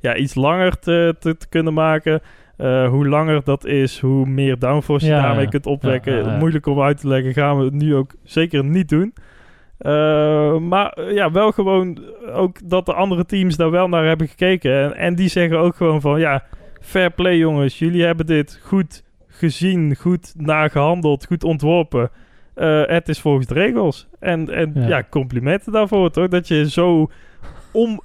ja, iets langer te, te, te kunnen maken. Eh, hoe langer dat is, hoe meer downforce je Ja, daarmee kunt opwekken. Ja, ja, ja. Moeilijk om uit te leggen, gaan we het nu ook zeker niet doen. Eh, maar eh, ja, wel gewoon ook dat de andere teams daar wel naar hebben gekeken. En, en die zeggen ook gewoon van ja, fair play jongens. Jullie hebben dit goed gezien, goed nagehandeld, goed ontworpen. Eh, het is volgens de regels. En, en Ja. ja. complimenten daarvoor toch? Dat je zo om...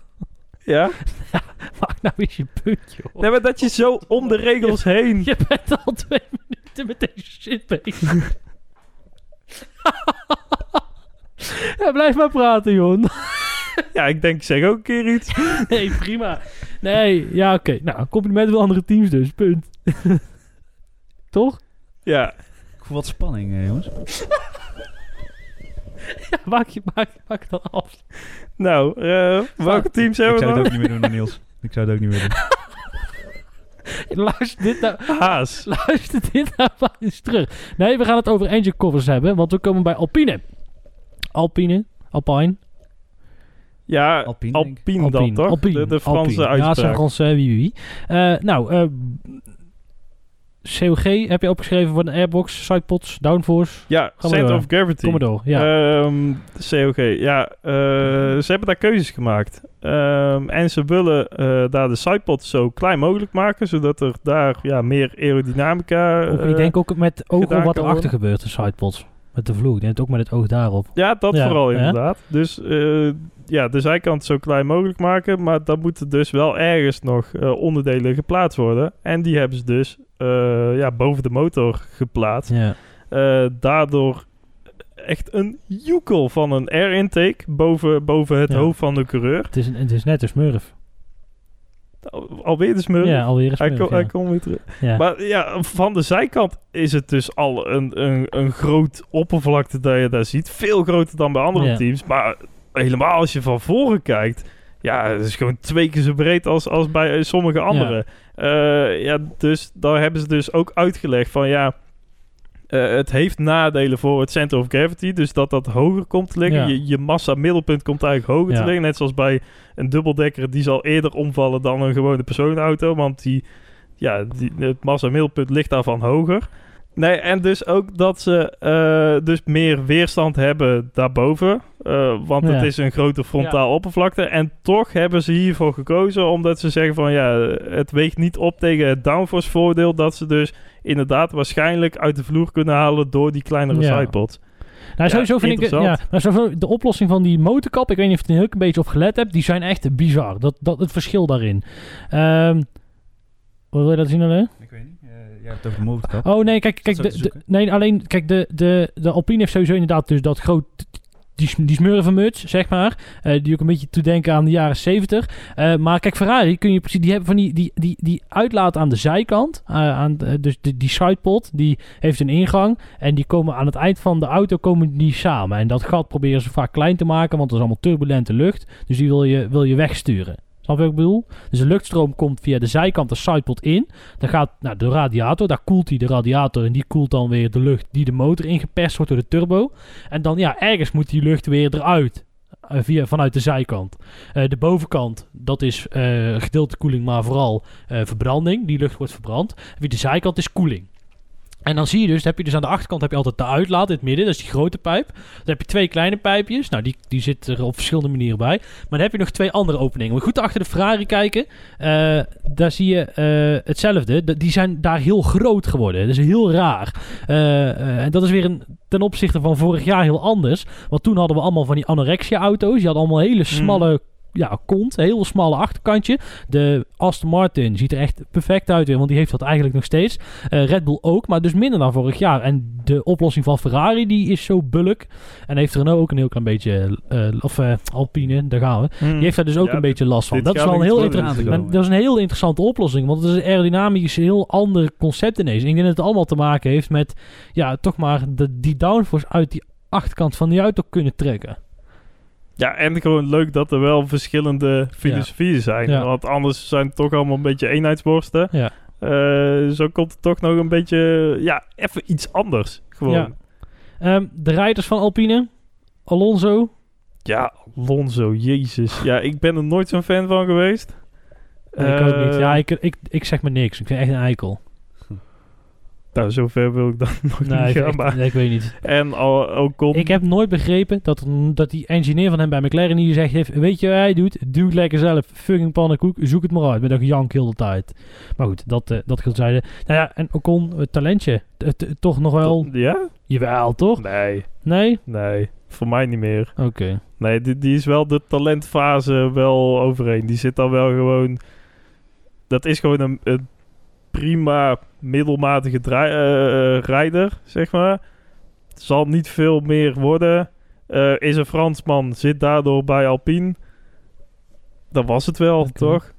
Ja? Maak nou eens je punt, joh. Nee, maar dat je zo om de regels heen... Je bent al twee minuten met deze shit bezig. ja, blijf maar praten, joh. Ja, ik denk, ik zeg ook een keer iets. Nee, prima. Nee, ja, oké. Nou, complimenten van andere teams dus, punt. Toch? Ja, Ik voel wat spanning, eh, jongens. Ja, maak, je, maak, maak het dan af. nou, eh, welke teams Ik hebben we zou het dan? ook niet meer doen, Niels. Ik zou het ook niet meer doen. Luister dit nou, Haas. luister dit nou maar eens terug. Nee, we gaan het over engine covers hebben, want we komen bij Alpine. Alpine, Alpine, Ja, Alpine, Alpine, dan toch? Alpine, de, de Franse Alpine. Ja, uitspraak. zijn Franse wie wie. Eh, nou, eh, COG heb je opgeschreven voor de airbox, sidepods, downforce. Ja, Center of Gravity. Kom maar door. Ja. Ehm, COG, ja. eh, ze hebben daar keuzes gemaakt. Ehm, en ze willen eh, daar de sidepods zo klein mogelijk maken, zodat er daar ja, meer aerodynamica... Eh, ik denk ook met ogen wat erachter worden. gebeurt, de sidepods. Met de vloer. Denk het ook met het oog daarop. Ja, dat Ja, vooral inderdaad. Dus eh, ja, de zijkant zo klein mogelijk maken. Maar dan moeten dus wel ergens nog eh, onderdelen geplaatst worden. En die hebben ze dus eh, ja, boven de motor geplaatst. Ja. Daardoor echt een joekel van een air intake boven, boven het Ja. hoofd van de coureur. Het, is een, het is net een smurf. Al- Alweer de smurf. Ja, alweer hij, smurf. hij ja. komt weer terug. Ja. Maar ja, van de zijkant is het dus al een, een, een groot oppervlakte dat je daar ziet. Veel groter dan bij andere teams. Maar helemaal als je van voren kijkt. Ja, het is gewoon twee keer zo breed als, als bij eh, sommige anderen. Ja. ja, dus daar hebben ze dus ook uitgelegd van ja... eh, het heeft nadelen voor het center of gravity. Dus dat dat hoger komt te liggen. Ja. Je, je massa middelpunt komt eigenlijk hoger Ja. te liggen. Net zoals bij een dubbeldekker. Die zal eerder omvallen dan een gewone personenauto. Want die, ja, die, het massa middelpunt ligt daarvan hoger. Nee, en dus ook dat ze eh, dus meer weerstand hebben daarboven. Eh, want Ja. het is een grote frontaal oppervlakte. En toch hebben ze hiervoor gekozen. Omdat ze zeggen van ja, het weegt niet op tegen het downforce voordeel. Dat ze dus inderdaad waarschijnlijk uit de vloer kunnen halen door die kleinere Ja. sidepods. Nou, Ja, sowieso vind ik... het- Ja, maar sowieso de oplossing van die motorkap... Ik weet niet of je er heel een beetje op gelet hebt. Die zijn echt bizar. Dat, dat, het verschil daarin. Ehm wat wil je dat zien alleen? Ik weet niet. eh, jij hebt het over de motorkap. Oh nee, kijk, kijk de, te nee, alleen kijk, de, de, de Alpine heeft sowieso inderdaad dus dat groot, die, die smurvenmuts, zeg maar, eh, die ook een beetje toe denken aan de jaren 70. Eh, maar kijk, Ferrari kun je precies, die hebben van die, die, die, die uitlaat aan de zijkant, aan de, dus de, die sidepod, die heeft een ingang en die komen aan het eind van de auto komen die samen. En dat gat proberen ze vaak klein te maken, want er is allemaal turbulente lucht, dus die wil je, wil je wegsturen. Snap je wat ik bedoel? Dus de luchtstroom komt via de zijkant de sidepod in. Dan gaat naar de radiator. Daar koelt hij de radiator. En die koelt dan weer de lucht die de motor ingeperst wordt door de turbo. En dan, ja, ergens moet die lucht weer eruit. eh, via, vanuit de zijkant. Eh, de bovenkant, dat is eh gedeelte koeling, maar vooral verbranding. Die lucht wordt verbrand. En via de zijkant is koeling. En dan zie je dus, heb je dus aan de achterkant heb je altijd de uitlaat in het midden, dat is die grote pijp. Dan heb je twee kleine pijpjes, nou die, die zitten er op verschillende manieren bij. Maar dan heb je nog twee andere openingen. Je goed achter de Ferrari kijken, eh, daar zie je eh, hetzelfde. De- die zijn daar heel groot geworden, dat is heel raar. Eh, en dat is weer een, ten opzichte van vorig jaar heel anders. Want toen hadden we allemaal van die anorexia auto's, die hadden allemaal hele smalle... ja, kont. Een heel smalle achterkantje. De Aston Martin ziet er echt perfect uit weer, want die heeft dat eigenlijk nog steeds. Eh, Red Bull ook, maar dus minder dan vorig jaar. En de oplossing van Ferrari, die is zo bulk. En heeft Renault ook een heel klein beetje, eh, of eh, Alpine, daar gaan we. Hmm. Die heeft daar dus ook Ja, een beetje last van. Dat is wel een heel interessant. Dat is een heel interessante oplossing, want het is een aerodynamisch heel ander concept ineens. Ik denk dat het allemaal te maken heeft met, ja, toch maar de, die downforce uit die achterkant van die auto kunnen trekken. Ja, en gewoon leuk dat er wel verschillende filosofieën zijn. Ja. Want anders zijn het toch allemaal een beetje eenheidsworsten. Ja. Eh, zo komt het toch nog een beetje, ja, even iets anders. Gewoon. Ja. Ehm, de rijders van Alpine, Alonso, Ja, Alonso, jezus. Ja, ik ben er nooit zo'n fan van geweest. Nee, ik ook Eh, niet. Ja, ik, ik, ik zeg maar niks. Ik vind echt een eikel. Nou, zover wil ik dan nog niet ik, gaan. Maar... nee, ik weet niet. En al, Ocon... Ik heb nooit begrepen dat, dat die engineer van hem bij McLaren hier zegt heeft... Weet je wat hij doet? Doe het lekker zelf. Fucking pannenkoek. Zoek het maar uit. Met een jank heel de tijd. Maar goed, dat, eh dat gezegde. Nou ja, en Ocon, het talentje. Toch nog wel... Ja? Jawel, toch? Nee, Nee? nee. Voor mij niet meer. Oké. Nee, die, die is wel de talentfase wel overheen. Die zit dan wel gewoon... Dat is gewoon een, een prima middelmatige eh, eh, rijder, zeg maar. Zal niet veel meer worden. Eh, is een Fransman, zit daardoor bij Alpine. Dat was het wel, toch?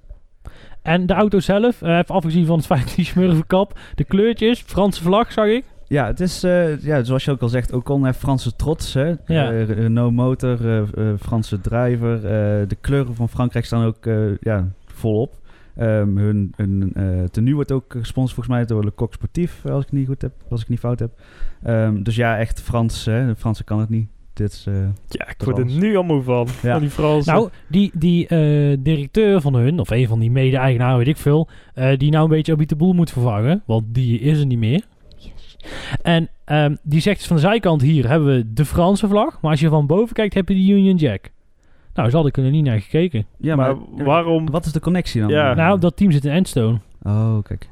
En de auto zelf, even afgezien van het feit die smurvenkap. De kleurtjes, Franse vlag zag ik. Ja, het is, eh, ja, zoals je ook al zegt, Ocon heeft Franse trots. Hè? Ja. Eh, Renault motor, eh, eh, Franse driver. eh, de kleuren van Frankrijk staan ook eh, ja, volop. Ehm, hun hun eh, tenue wordt ook gesponsord volgens mij door Le Coq Sportief, als ik niet goed heb, als ik niet fout heb. Ehm, dus ja, echt Frans. Hè? De Franse kan het niet. Dit is, eh, Ja, ik word er nu al moe van. Ja. Van die Fransen. Nou, die, die eh, directeur van hun, of een van die mede-eigenaren, weet ik veel, eh, die nou een beetje Abit de Boel moet vervangen, want die is er niet meer. En ehm, die zegt dus van de zijkant hier hebben we de Franse vlag, maar als je van boven kijkt heb je de Union Jack. Nou, ze hadden ik er niet naar gekeken. ja, maar maar, waarom... wat is de connectie dan? Ja. Nou, dat team zit in Endstone. Oh, kijk.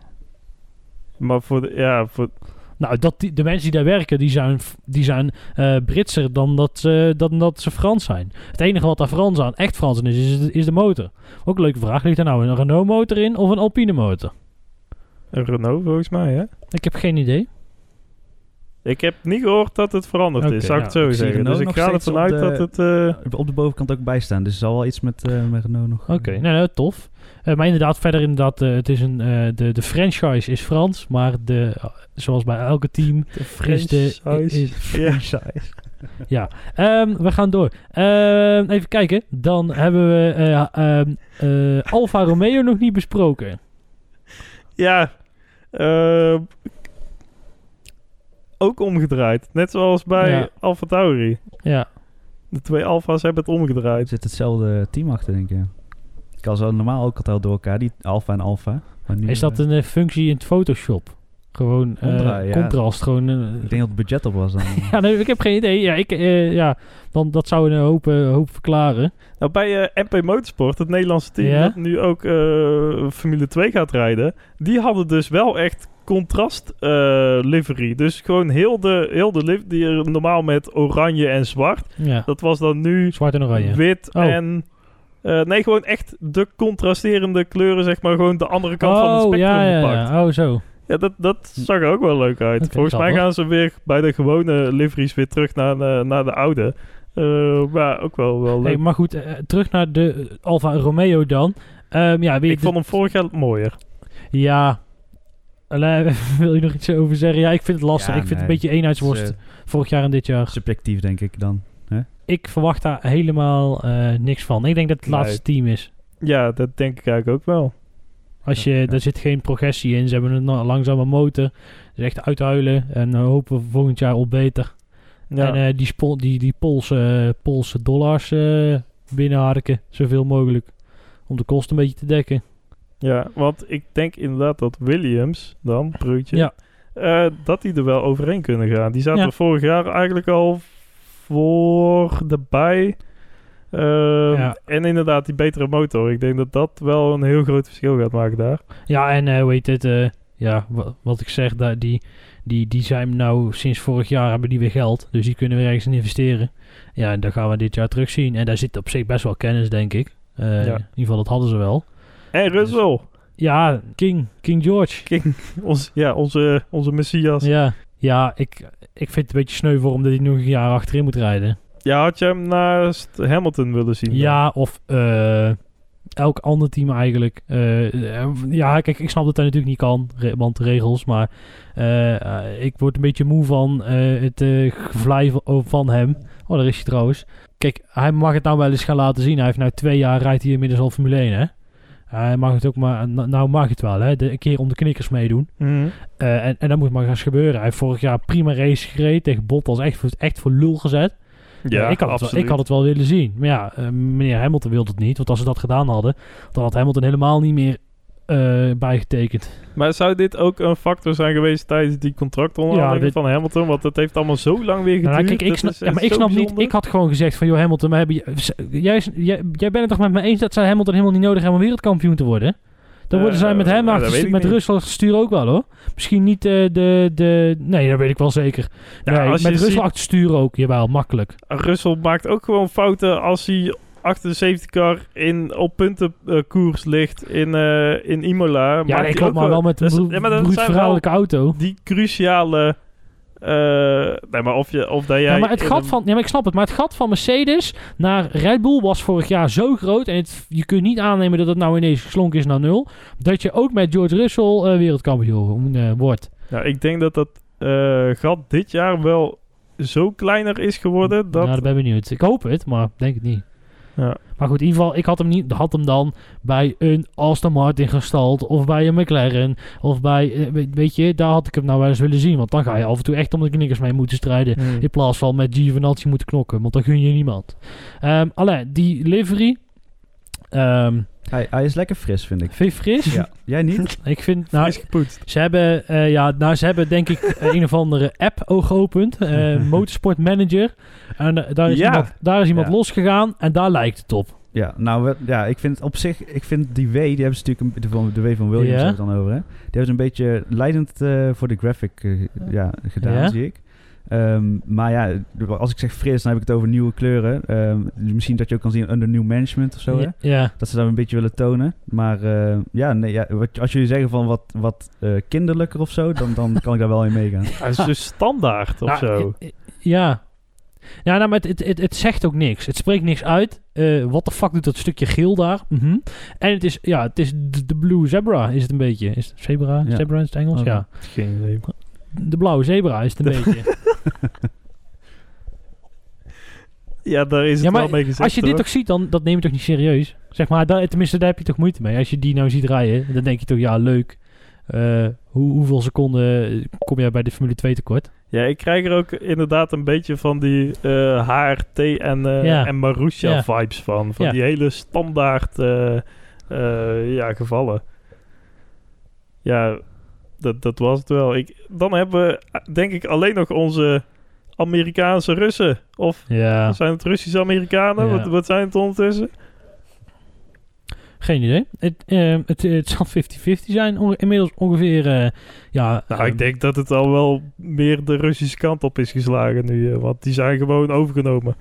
Maar voor de... Ja, voor... Nou, dat die, de mensen die daar werken, die zijn, die zijn eh, Britser dan dat, ze, dan dat ze Frans zijn. Het enige wat daar Frans aan, echt Frans aan is, is, de- is de motor. Ook een leuke vraag. Ligt er nou een Renault motor in of een Alpine motor? Een Renault, volgens mij, hè? Ik heb geen idee. Ik heb niet gehoord dat het veranderd is, zou ik ja, het zo zeggen. Dus ik ga ervan op uit de- dat het... eh, Op de bovenkant ook bijstaan, dus er zal wel iets met, eh, met Renault nog. Oké, nou, nou, tof. Eh, maar inderdaad, verder inderdaad, eh, het is een, eh, de, de franchise is Frans, maar de, eh, zoals bij elke team de is de... franchise. Is, Ja. franchise. ja, Ehm, we gaan door. Ehm, even kijken, dan hebben we eh, ehm, eh, Alfa Romeo nog niet besproken. Ja. eh, ook omgedraaid. Net zoals bij Ja. Alfa Tauri. Ja, De twee Alfa's hebben het Er omgedraaid. zit hetzelfde team achter, denk ik. Ik kan zo normaal ook altijd door elkaar, die Alfa en Alfa. Maar nu, is dat eh, een eh, functie in het Photoshop? Gewoon eh, Omdraaien, ja. contrast, gewoon... Ik denk dat het budget op was dan. ja, nee, ik heb geen idee. Ja, ik, eh, ja dan, dat zou een hoop, hoop verklaren. Nou, bij MP Motorsport, het Nederlandse team Ja? dat nu ook eh, Formule 2 gaat rijden, die hadden dus wel echt contrast eh, livery. Dus gewoon heel de, heel de livery, die er normaal met oranje en zwart, Ja, dat was dan nu zwart en oranje. wit Oh. en... eh, nee, gewoon echt de contrasterende kleuren, zeg maar. Gewoon de andere kant van het oh, spectrum ja, ja, gepakt. ja. Oh, zo. Ja, dat, dat zag er ook wel leuk uit. Volgens mij gaan ze weer bij de gewone liveries weer terug naar de, naar de oude. Eh, maar ook wel, wel leuk. Hey, maar goed, eh, terug naar de eh, Alfa Romeo dan. Ehm, ja, weer ik vond hem vorig jaar mooier. Ja. Wil je nog iets over zeggen? Ja, ik vind het lastig. Ja, ik vind het een beetje eenheidsworst. Is, Vorig jaar en dit jaar. eh, subjectief, denk ik dan. Ik verwacht daar helemaal eh, niks van. Ik denk dat het Nee. laatste team is. Ja, dat denk ik eigenlijk ook wel. Als je, Ja, ja. Daar zit geen progressie in. Ze hebben een na- langzame motor. Dus echt uithuilen. En eh, hopen we volgend jaar op beter. Ja, En eh, die, spo- die, die Poolse, Poolse dollars eh, binnenharken. Zoveel mogelijk. Om de kosten een beetje te dekken. Ja, want ik denk inderdaad dat Williams dan, Breutje, Ja. eh, dat die er wel overheen kunnen gaan. Die zaten Ja. vorig jaar eigenlijk al voor de bij. Eh, Ja. En inderdaad, die betere motor. Ik denk dat dat wel een heel groot verschil gaat maken daar. Ja, en eh, hoe heet het? eh, ja, wa- wat ik zeg, daar, die, die, die zijn nou sinds vorig jaar hebben die weer geld. Dus die kunnen weer ergens in investeren. Ja, en dat gaan we dit jaar terugzien. En daar zit op zich best wel kennis, denk ik. Eh, Ja. In ieder geval, dat hadden ze wel. En Russell. Ja, King, King George. King, ons, ja, onze, onze Messias. Ja. Ja, ja ik, ik vind het een beetje sneu voor hem dat hij nog een jaar achterin moet rijden. had je hem naast Hamilton willen zien? dan? Ja, of eh, elk ander team eigenlijk. Eh, ja, kijk, ik snap dat hij natuurlijk niet kan, want regels. Maar eh, ik word een beetje moe van het gevlei van, hem. Oh, daar is hij trouwens. Kijk, hij mag het nou wel eens gaan laten zien. Hij heeft nou twee jaar, rijdt hij inmiddels al Formule 1, hè? Hij mag het ook maar, nou nou mag het wel, hè? De, een keer om de knikkers meedoen. Mhm. Eh, en, en dat moet maar eens gebeuren. Hij heeft vorig jaar prima race gereden tegen Bottas. Echt, echt voor lul gezet. ja Ja, ik, had het wel, ik had het wel willen zien. Maar ja, eh, meneer Hamilton wilde het niet. Want als ze dat gedaan hadden, dan had Hamilton helemaal niet meer eh, bijgetekend. Maar zou dit ook een factor zijn geweest tijdens die contractonderhandeling Ja, dit- van Hamilton? Want het heeft allemaal zo lang weer geduurd. Nou, kijk, ik Dat snap, ja, maar ik snap niet. Ik had gewoon gezegd van, joh Hamilton, we hebben, je- jij, jij, jij bent het toch met me eens dat zij Hamilton helemaal niet nodig hebben om wereldkampioen te worden? Dan worden zij Eh, met hem dat ik met niet. Rusland stuur ook wel hoor. Misschien niet eh, de, de... Nee, dat weet ik wel zeker. Ja, nee, met Rusland ziet- achter stuur ook. Jawel, makkelijk. Russell maakt ook gewoon fouten als hij achter de safety car in, op puntenkoers ligt in, eh, in Imola. Ja, klopt, ook maar wel met een ja, maar dat broed zijn wel verhaaldelijke auto. Die cruciale... eh, nee, maar of, je, of dat jij... Ja, maar het gat een- van, ja, maar ik snap het. Maar het gat van Mercedes naar Red Bull was vorig jaar zo groot. En het, je kunt niet aannemen dat het nou ineens geslonken is naar nul. Dat je ook met George Russell eh, wereldkampioen wordt. Ja, ik denk dat dat gat dit jaar wel zo kleiner is geworden. Dat, Ja, dat ben ik benieuwd. Ik hoop het, maar denk het niet. Ja. Maar goed, in ieder geval, ik had hem, niet, had hem dan bij een Aston Martin gestald. Of bij een McLaren. Of bij, eh, weet, je, daar had ik hem nou wel eens willen zien. Want dan ga je af en toe echt om de knikkers mee moeten strijden. Hmm. In plaats van met Giovinazzi moeten knokken. Want dan gun je niemand. Ehm alleen, die livery. ehm Hij, hij is lekker fris, vind ik. vind je fris? Ja. Jij niet? Ik vind, nou, Fris gepoetst. ze hebben, eh, ja, nou, ze hebben denk ik een of andere app ook geopend. eh, Motorsport Manager. En eh, daar is Ja. iemand, daar is iemand Ja. losgegaan en daar lijkt het op. Ja, nou, we- ja, ik vind het op zich, ik vind die W, die hebben ze natuurlijk, een, de, van- de W van Williams het dan over, hè? Die hebben ze een beetje leidend eh, voor de graphic ja, gedaan, zie ik. Ehm, maar ja, als ik zeg fris, dan heb ik het over nieuwe kleuren. Ehm, misschien dat je ook kan zien under new management of zo, hè? ja. Dat ze dat een beetje willen tonen. Maar eh, ja, nee, ja wat, als jullie zeggen van wat, wat eh, kinderlijker of zo, dan, dan kan ik daar wel in meegaan. Hij is dus standaard of Nou, zo. eh, eh, Ja. Ja, nou, maar het, het, het, het zegt ook niks. Het spreekt niks uit. Eh, Wat de fuck doet dat stukje geel daar? Mhm. En het is, ja, het is de, de blue zebra is het een beetje. Is het zebra? Ja. Zebra in het Engels? Oh. Ja. Geen idee. De blauwe zebra is het een beetje. Ja, daar is het Ja, maar wel mee gezegd. Als je dit toch ziet, dan dat neem je toch niet serieus? Zeg maar, daar, tenminste, daar heb je toch moeite mee. Als je die nou ziet rijden, dan denk je toch, ja, leuk. Eh, hoe, hoeveel seconden kom jij bij de Formule 2 tekort? Ja, ik krijg er ook inderdaad een beetje van die eh, HRT en, eh Ja. en Ja. vibes van. Van die hele standaard eh, eh, ja, gevallen. Ja, dat, dat was het wel. Ik, dan hebben we denk ik alleen nog onze Amerikaanse Russen. Of Ja. zijn het Russische Amerikanen? Ja. Wat, wat zijn het ondertussen? Geen idee. Het, eh, het, het zal 50-50 zijn. Onge- inmiddels ongeveer. eh, ja, Nou, eh, ik denk dat het al wel meer de Russische kant op is geslagen nu. eh, want die zijn gewoon overgenomen.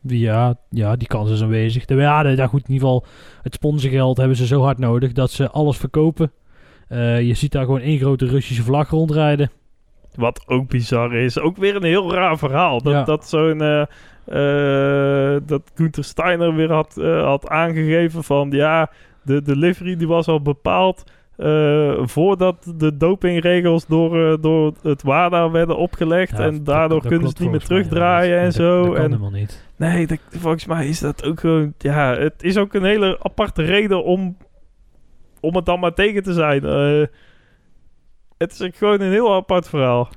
Ja, ja, die kans is aanwezig. De, ja, de, ja, goed, in ieder geval. Het sponsorgeld hebben ze zo hard nodig dat ze alles verkopen. Eh, je ziet daar gewoon één grote Russische vlag rondrijden. Wat ook bizar is. Ook weer een heel raar verhaal. Dat, Ja. dat zo'n... eh, dat Gunther Steiner weer had, had aangegeven van... Ja, de, de livery die was al bepaald... voordat de dopingregels door, door het WADA werden opgelegd. Ja, en daardoor dat kunnen ze het niet meer ja. terugdraaien en zo. Dat kan en, helemaal niet. nee, volgens mij is dat ook gewoon... Ja, het is ook een hele aparte reden om, om het dan maar tegen te zijn. Eh, het is gewoon een heel apart verhaal.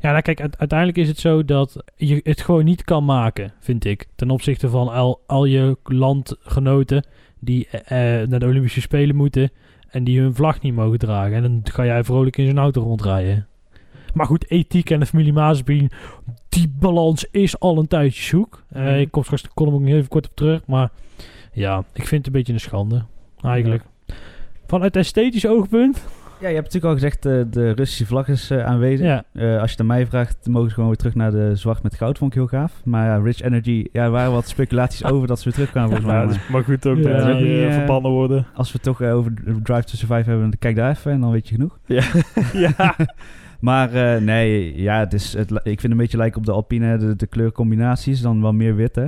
Ja, nou kijk, uite- uiteindelijk is het zo dat je het gewoon niet kan maken, vind ik. Ten opzichte van al, al je landgenoten die eh, eh, naar de Olympische Spelen moeten en die hun vlag niet mogen dragen. En dan ga jij vrolijk in zijn auto rondrijden. Maar goed, ethiek en de familie die balans is al een tijdje zoek. Mhm. ik kom straks de column ook nog even kort op terug, maar ja, ik vind het een beetje een schande, eigenlijk. Vanuit esthetisch oogpunt Ja, je hebt natuurlijk al gezegd, eh, de Russische vlag is eh, aanwezig. Ja. Eh, als je het aan mij vraagt, mogen ze gewoon weer terug naar de zwart met goud. Vond ik heel gaaf. Maar ja, Rich Energy, ja, er waren wat speculaties over dat ze weer terugkwamen volgens mij. Ja, Maar dus maar goed ook Ja, dat ze die, verbannen worden. Als we het toch over Drive to Survive hebben, dan kijk daar even en dan weet je genoeg. ja. Maar eh, nee, ja, het is, het, ik vind het een beetje lijken op de Alpine, de, de kleurcombinaties, dan wel meer wit, hè.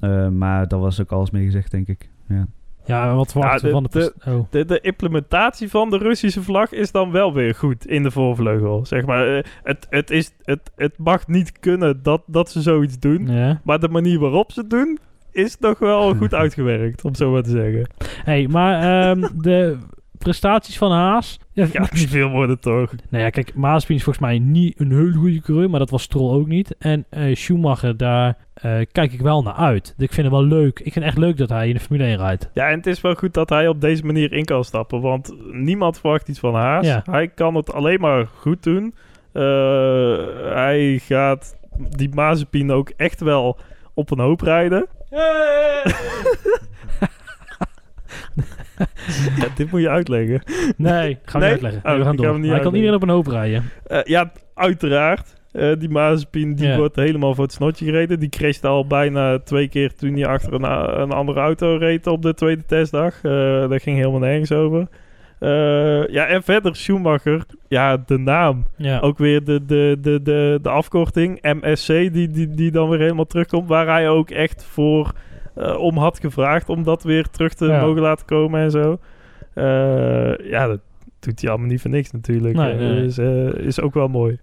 Eh, maar dat was ook alles mee gezegd, denk ik. Ja. Ja, wat verwachten Ja, we de- van de... oh. De, de implementatie van de Russische vlag is dan wel weer goed in de voorvleugel. Zeg maar, eh, het, het, is, het, het mag niet kunnen dat, dat ze zoiets doen. Ja. Maar de manier waarop ze het doen, is toch wel goed uitgewerkt, om zo maar te zeggen. Hey, maar ehm, de prestaties van Haas... Ja, Ja, niet veel worden toch. Nou ja, kijk, Maaspien is volgens mij niet een hele goede coureur, maar dat was Stroll ook niet. En eh, Schumacher, daar eh, kijk ik wel naar uit. Ik vind het wel leuk. Ik vind echt leuk dat hij in de Formule 1 rijdt. Ja, en het is wel goed dat hij op deze manier in kan stappen. Want niemand verwacht iets van Haas. Ja. Hij kan het alleen maar goed doen. Eh, hij gaat die Mazepin ook echt wel op een hoop rijden. ja, dit moet je uitleggen. Nee, gaan we Nee? niet uitleggen. Oh, Nee, we gaan door. gaan niet hij kan iedereen op een hoop rijden. Eh, ja, uiteraard. Eh, die Mazepin die wordt helemaal voor het snotje gereden. Die crashte al bijna twee keer toen hij achter een, andere auto reed op de tweede testdag. Eh daar ging helemaal nergens over. Eh, ja, en verder Schumacher. Ja, de naam. Ja. Ook weer de, de, de, de, de afkorting MSC die, die, die dan weer helemaal terugkomt. Waar hij ook echt voor om had gevraagd om dat weer terug te Ja. mogen laten komen en zo. Ja, dat doet hij allemaal niet voor niks natuurlijk. Nee, nee. Is, is ook wel mooi.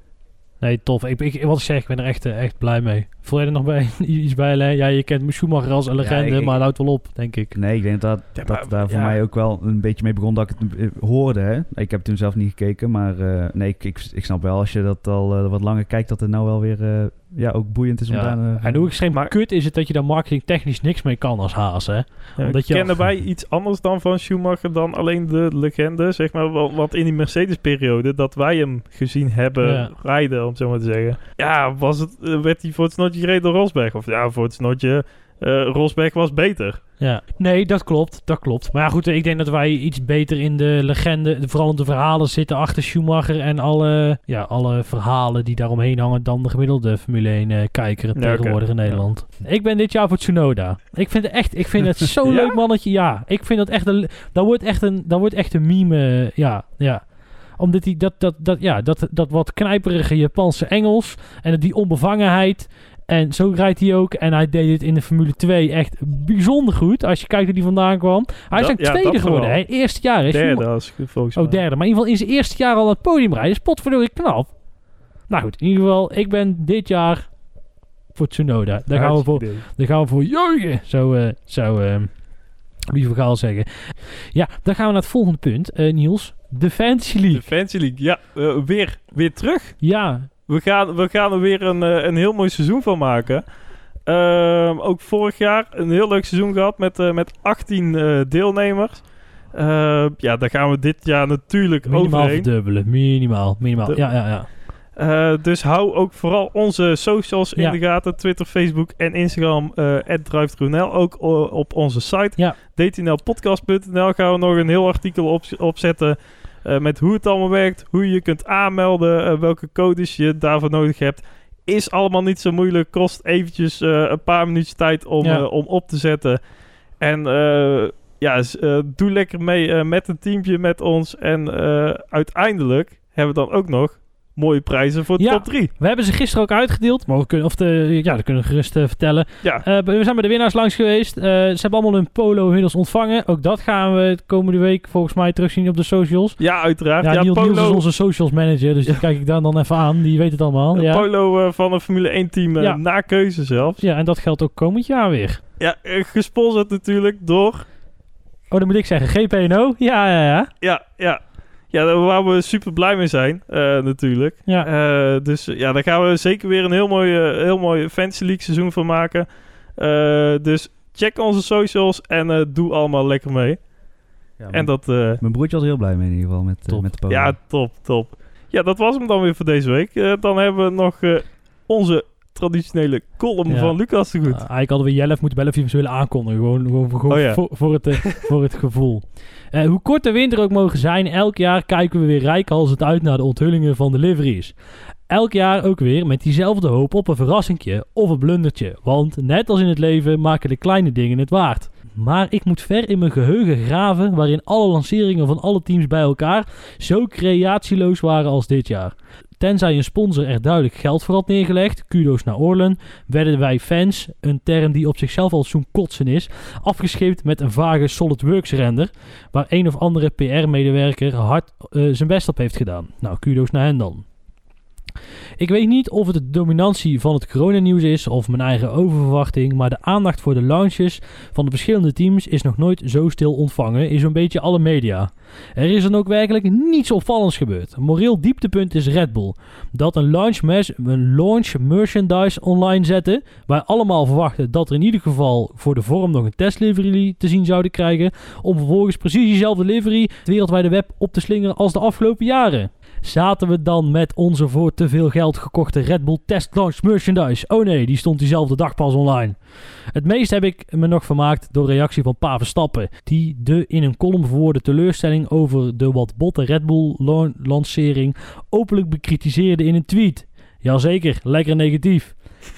Nee, tof. Ik, ik, wat ik zeg, ik ben er echt, eh, echt blij mee. Voel je er nog bij? Iets bij? Len? Ja, je kent Schumacher als een legende, ik- maar het houdt wel op, denk ik. Nee, ik denk dat, Ja, dat daar voor mij ook wel een beetje mee begon dat ik het eh, hoorde. Hè? Ik heb toen zelf niet gekeken, maar eh, nee, ik, ik, ik snap wel als je dat al wat langer kijkt, dat het nou wel weer eh, ja, ook boeiend is om daar... Eh, En hoe extreem Maar- kut is het dat je daar marketingtechnisch niks mee kan als Haas, hè? Ja, Omdat je- kennen wij iets anders dan van Schumacher dan alleen de legende, zeg maar? wa- Want in die Mercedes-periode dat wij hem gezien hebben Ja. rijden, om zo maar te zeggen. Ja, was het, eh, werd hij voor het snotje gereden door Rosberg? Of ja, voor het snotje, eh, Rosberg was beter. Ja, nee, dat klopt, dat klopt. Maar ja, goed, ik denk dat wij iets beter in de legende, de- vooral in de verhalen zitten achter Schumacher en alle, ja, alle verhalen die daaromheen hangen dan de gemiddelde Formule 1 eh, Ja, tegenwoordig in Nederland. Ik ben dit jaar voor Tsunoda. Ik vind het echt, ik vind het zo'n Ja? leuk mannetje. Ja, ik vind dat echt een, dat wordt echt een, dat wordt echt een meme. Ja, ja omdat hij dat, dat, dat, ja, dat, dat wat knijperige Japanse Engels en die onbevangenheid. En zo rijdt hij ook. En hij deed het in de Formule 2 echt bijzonder goed. Als je kijkt hoe hij vandaan kwam. Hij is Dat- ook ja, tweede geworden. Hè? Eerste jaar. Hè? Derde, als ik volgens Oh, mij. derde. Maar in ieder geval in zijn eerste jaar al het podium rijden. is potverdorie knap. Nou goed, in ieder geval. Ik ben dit jaar voor Tsunoda. Daar gaan we voor, daar gaan we voor juichen. Zo eh, zou eh Louis van Gaal zeggen. Ja, dan gaan we naar het volgende punt. Eh, Niels, de Fantasy League. De Fancy League, ja, eh, weer, weer terug. Ja, We gaan, we gaan er weer een, eh, een heel mooi seizoen van maken. Ehm, ook vorig jaar een heel leuk seizoen gehad met, eh, met 18 eh, deelnemers. Eh, ja, daar gaan we dit jaar natuurlijk minimaal overheen. verdubbelen. Minimaal, minimaal. De- ja, ja, ja. Dus hou ook vooral onze socials in de gaten. Twitter, Facebook en Instagram. @drive_nl. Ook op onze site. Ja. dtnlpodcast.nl gaan we nog een heel artikel op, opzetten. Eh, met hoe het allemaal werkt. Hoe je kunt aanmelden. eh, welke codes je daarvoor nodig hebt. Is allemaal niet zo moeilijk. Kost eventjes eh, een paar minuutjes tijd om, Ja. om op te zetten. En ja, doe lekker mee met een teampje met ons. En uiteindelijk hebben we dan ook nog mooie prijzen voor de Ja. top 3. We hebben ze gisteren ook uitgedeeld. Maar we kunnen, of de, ja, dat kunnen we gerust eh, vertellen. Ja, Eh, we zijn bij de winnaars langs geweest. Eh, ze hebben allemaal hun polo inmiddels ontvangen. Ook dat gaan we de komende week volgens mij terugzien op de socials. ja uiteraard. Ja, Ja, Niels, Niels is Polo, onze socials manager, dus die kijk ik daar dan even aan. Die weet het allemaal. Ja, Polo van een Formule 1 team na keuze zelfs. ja en dat geldt ook komend jaar weer. Ja, gesponsord natuurlijk door... Oh, dan moet ik zeggen GPNO. Ja, ja, ja. Ja, ja. Ja, daar waar we super blij mee zijn, eh, natuurlijk. Ja, Eh, dus ja, daar gaan we zeker weer een heel mooi, heel mooi Fantasy League seizoen van maken. Eh, dus check onze socials en eh, doe allemaal lekker mee. ja, En dat, eh, Mijn broertje was heel blij mee in ieder geval met, met de polo. ja, top, top. Ja, dat was hem dan weer voor deze week. Eh, dan hebben we nog eh, onze traditionele column Ja. van Lucas te goed. Uh, eigenlijk hadden we Jelf moeten bellen of je hem zou willen aankondigen. Gewoon, gewoon, gewoon Oh ja. voor, voor, het, eh, voor het gevoel. Eh, hoe kort de winter ook mogen zijn, elk jaar kijken we weer rijkhalsend uit naar de onthullingen van de liveries. Elk jaar ook weer met diezelfde hoop op een verrassingje of een blundertje. Want net als in het leven maken de kleine dingen het waard. Maar ik moet ver in mijn geheugen graven waarin alle lanceringen van alle teams bij elkaar zo creatieloos waren als dit jaar. Tenzij een sponsor er duidelijk geld voor had neergelegd, kudo's naar Orlen, werden wij fans, een term die op zichzelf al zo'n kotsen is, afgescheept met een vage SolidWorks render, waar een of andere PR-medewerker hard eh, zijn best op heeft gedaan. Nou, kudo's naar hen dan. Ik weet niet of het de dominantie van het coronanieuws is of mijn eigen oververwachting, maar de aandacht voor de launches van de verschillende teams is nog nooit zo stil ontvangen in zo'n beetje alle media. Er is dan ook werkelijk niets opvallends gebeurd. Moreel dieptepunt is Red Bull. Dat een launch, een launch merchandise online zette, waar allemaal verwachten dat er in ieder geval voor de vorm nog een testlivery te zien zouden krijgen, om vervolgens precies diezelfde livery het wereldwijde web op te slingeren als de afgelopen jaren. Zaten we dan met onze voor te veel geld gekochte Red Bull Test Launch merchandise? Oh nee, die stond diezelfde dag pas online. Het meest heb ik me nog vermaakt door reactie van Pa Verstappen, die de in een column verwoorde teleurstelling over de wat botte Red Bull lan- lancering openlijk bekritiseerde in een tweet. Jazeker, lekker negatief.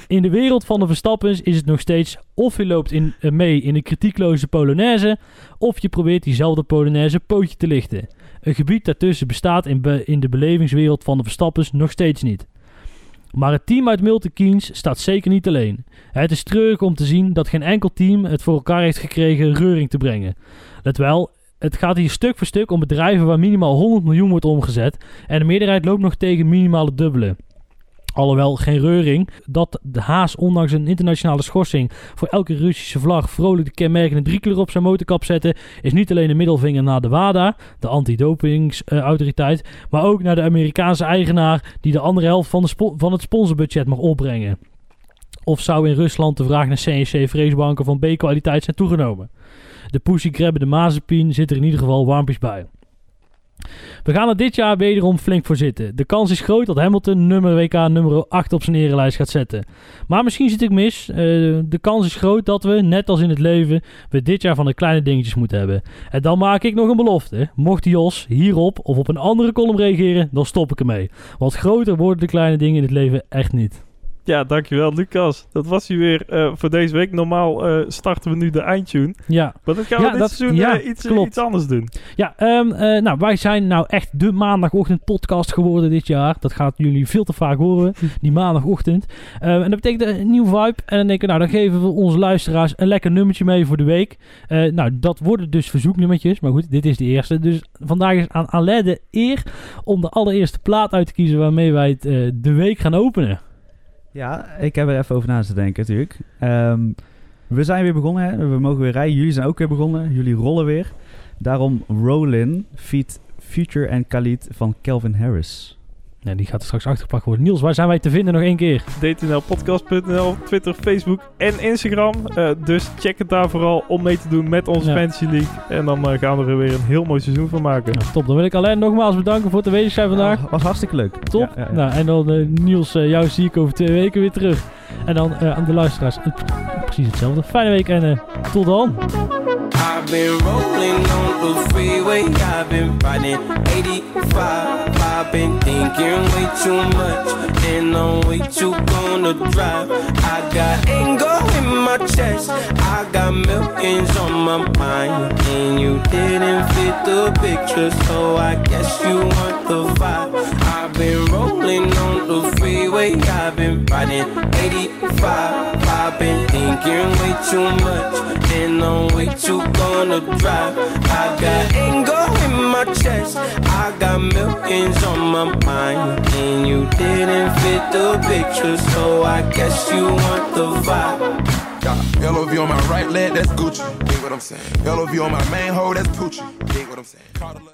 In de wereld van de Verstappens is het nog steeds of je loopt in, eh, mee in een kritiekloze Polonaise, of je probeert diezelfde Polonaise pootje te lichten. Een gebied daartussen bestaat in, in de belevingswereld van de Verstappens nog steeds niet. Maar het team uit Milton Keynes staat zeker niet alleen. Het is treurig om te zien dat geen enkel team het voor elkaar heeft gekregen reuring te brengen. Let wel, het gaat hier stuk voor stuk om bedrijven waar minimaal 100 miljoen wordt omgezet en de meerderheid loopt nog tegen minimale dubbele. Alhoewel geen reuring dat de Haas ondanks een internationale schorsing voor elke Russische vlag vrolijk de kenmerkende driekleur op zijn motorkap zette, is niet alleen een middelvinger naar de WADA, de antidopingsautoriteit, maar ook naar de Amerikaanse eigenaar die de andere helft van, de van het sponsorbudget mag opbrengen. Of zou in Rusland de vraag naar CNC-vreesbanken van B-kwaliteit zijn toegenomen? De Pussy Grabben de Mazepin zit er in ieder geval warmpjes bij. We gaan er dit jaar wederom flink voor zitten. De kans is groot dat Hamilton nummer WK nummer 8 op zijn erenlijst gaat zetten. Maar misschien zit ik mis. Eh, de kans is groot dat we, net als in het leven, we dit jaar van de kleine dingetjes moeten hebben. En dan maak ik nog een belofte. Mocht Jos hierop of op een andere column reageren, dan stop ik ermee. Want groter worden de kleine dingen in het leven echt niet. Ja, dankjewel Lucas. Dat was hij weer eh, voor deze week. Normaal eh, starten we nu de eindtune. Ja, Maar dat gaan we Ja, dit dat- seizoen ja, eh, iets, iets anders doen. Ja, ehm, eh, nou, wij zijn nou echt de maandagochtend podcast geworden dit jaar. Dat gaat jullie veel te vaak horen, die maandagochtend. Ehm, en dat betekent een nieuw vibe. En dan denken we, nou, dan geven we onze luisteraars een lekker nummertje mee voor de week. Nou, dat worden dus verzoeknummertjes. Maar goed, dit is de eerste. Dus vandaag is aan Alain de eer om de allereerste plaat uit te kiezen waarmee wij het, de week gaan openen. Ja, ik heb er even over na te denken natuurlijk. Ehm, we zijn weer begonnen, hè? we mogen weer rijden. Jullie zijn ook weer begonnen, jullie rollen weer. Daarom Rollin, feat Future en Khalid van Calvin Harris. Nee, die gaat er straks achtergepakt worden. Niels, waar zijn wij te vinden nog één keer? dtnlpodcast.nl, Twitter, Facebook en Instagram. Eh, dus check het daar vooral om mee te doen met onze Ja. Fantasy League. En dan eh, gaan we er weer een heel mooi seizoen van maken. Nou, top, dan wil ik Alain nogmaals bedanken voor het aanwezig zijn vandaag. Ja, was hartstikke leuk. Top. Ja, ja, ja. Nou, en dan eh, Niels, jou zie ik over twee weken weer terug. En dan eh, aan de luisteraars het- precies hetzelfde. Fijne week en eh, tot dan. I've been rolling on the freeway. I've been riding 85. I've been thinking way too much. And I'm way too gonna drive. I got anger in my chest. I got millions on my mind. And you didn't fit the picture. So I guess you want the vibe. Been rolling on the freeway. I've been riding 85. I've been thinking way too much. And I'm way too gonna drive. I got anger in my chest. I got millions on my mind. And you didn't fit the picture. So I guess you want the vibe. LOV on my right leg, that's Gucci. Dig what I'm saying? LOV on my main hoe, that's Poochie. Dig what I'm saying?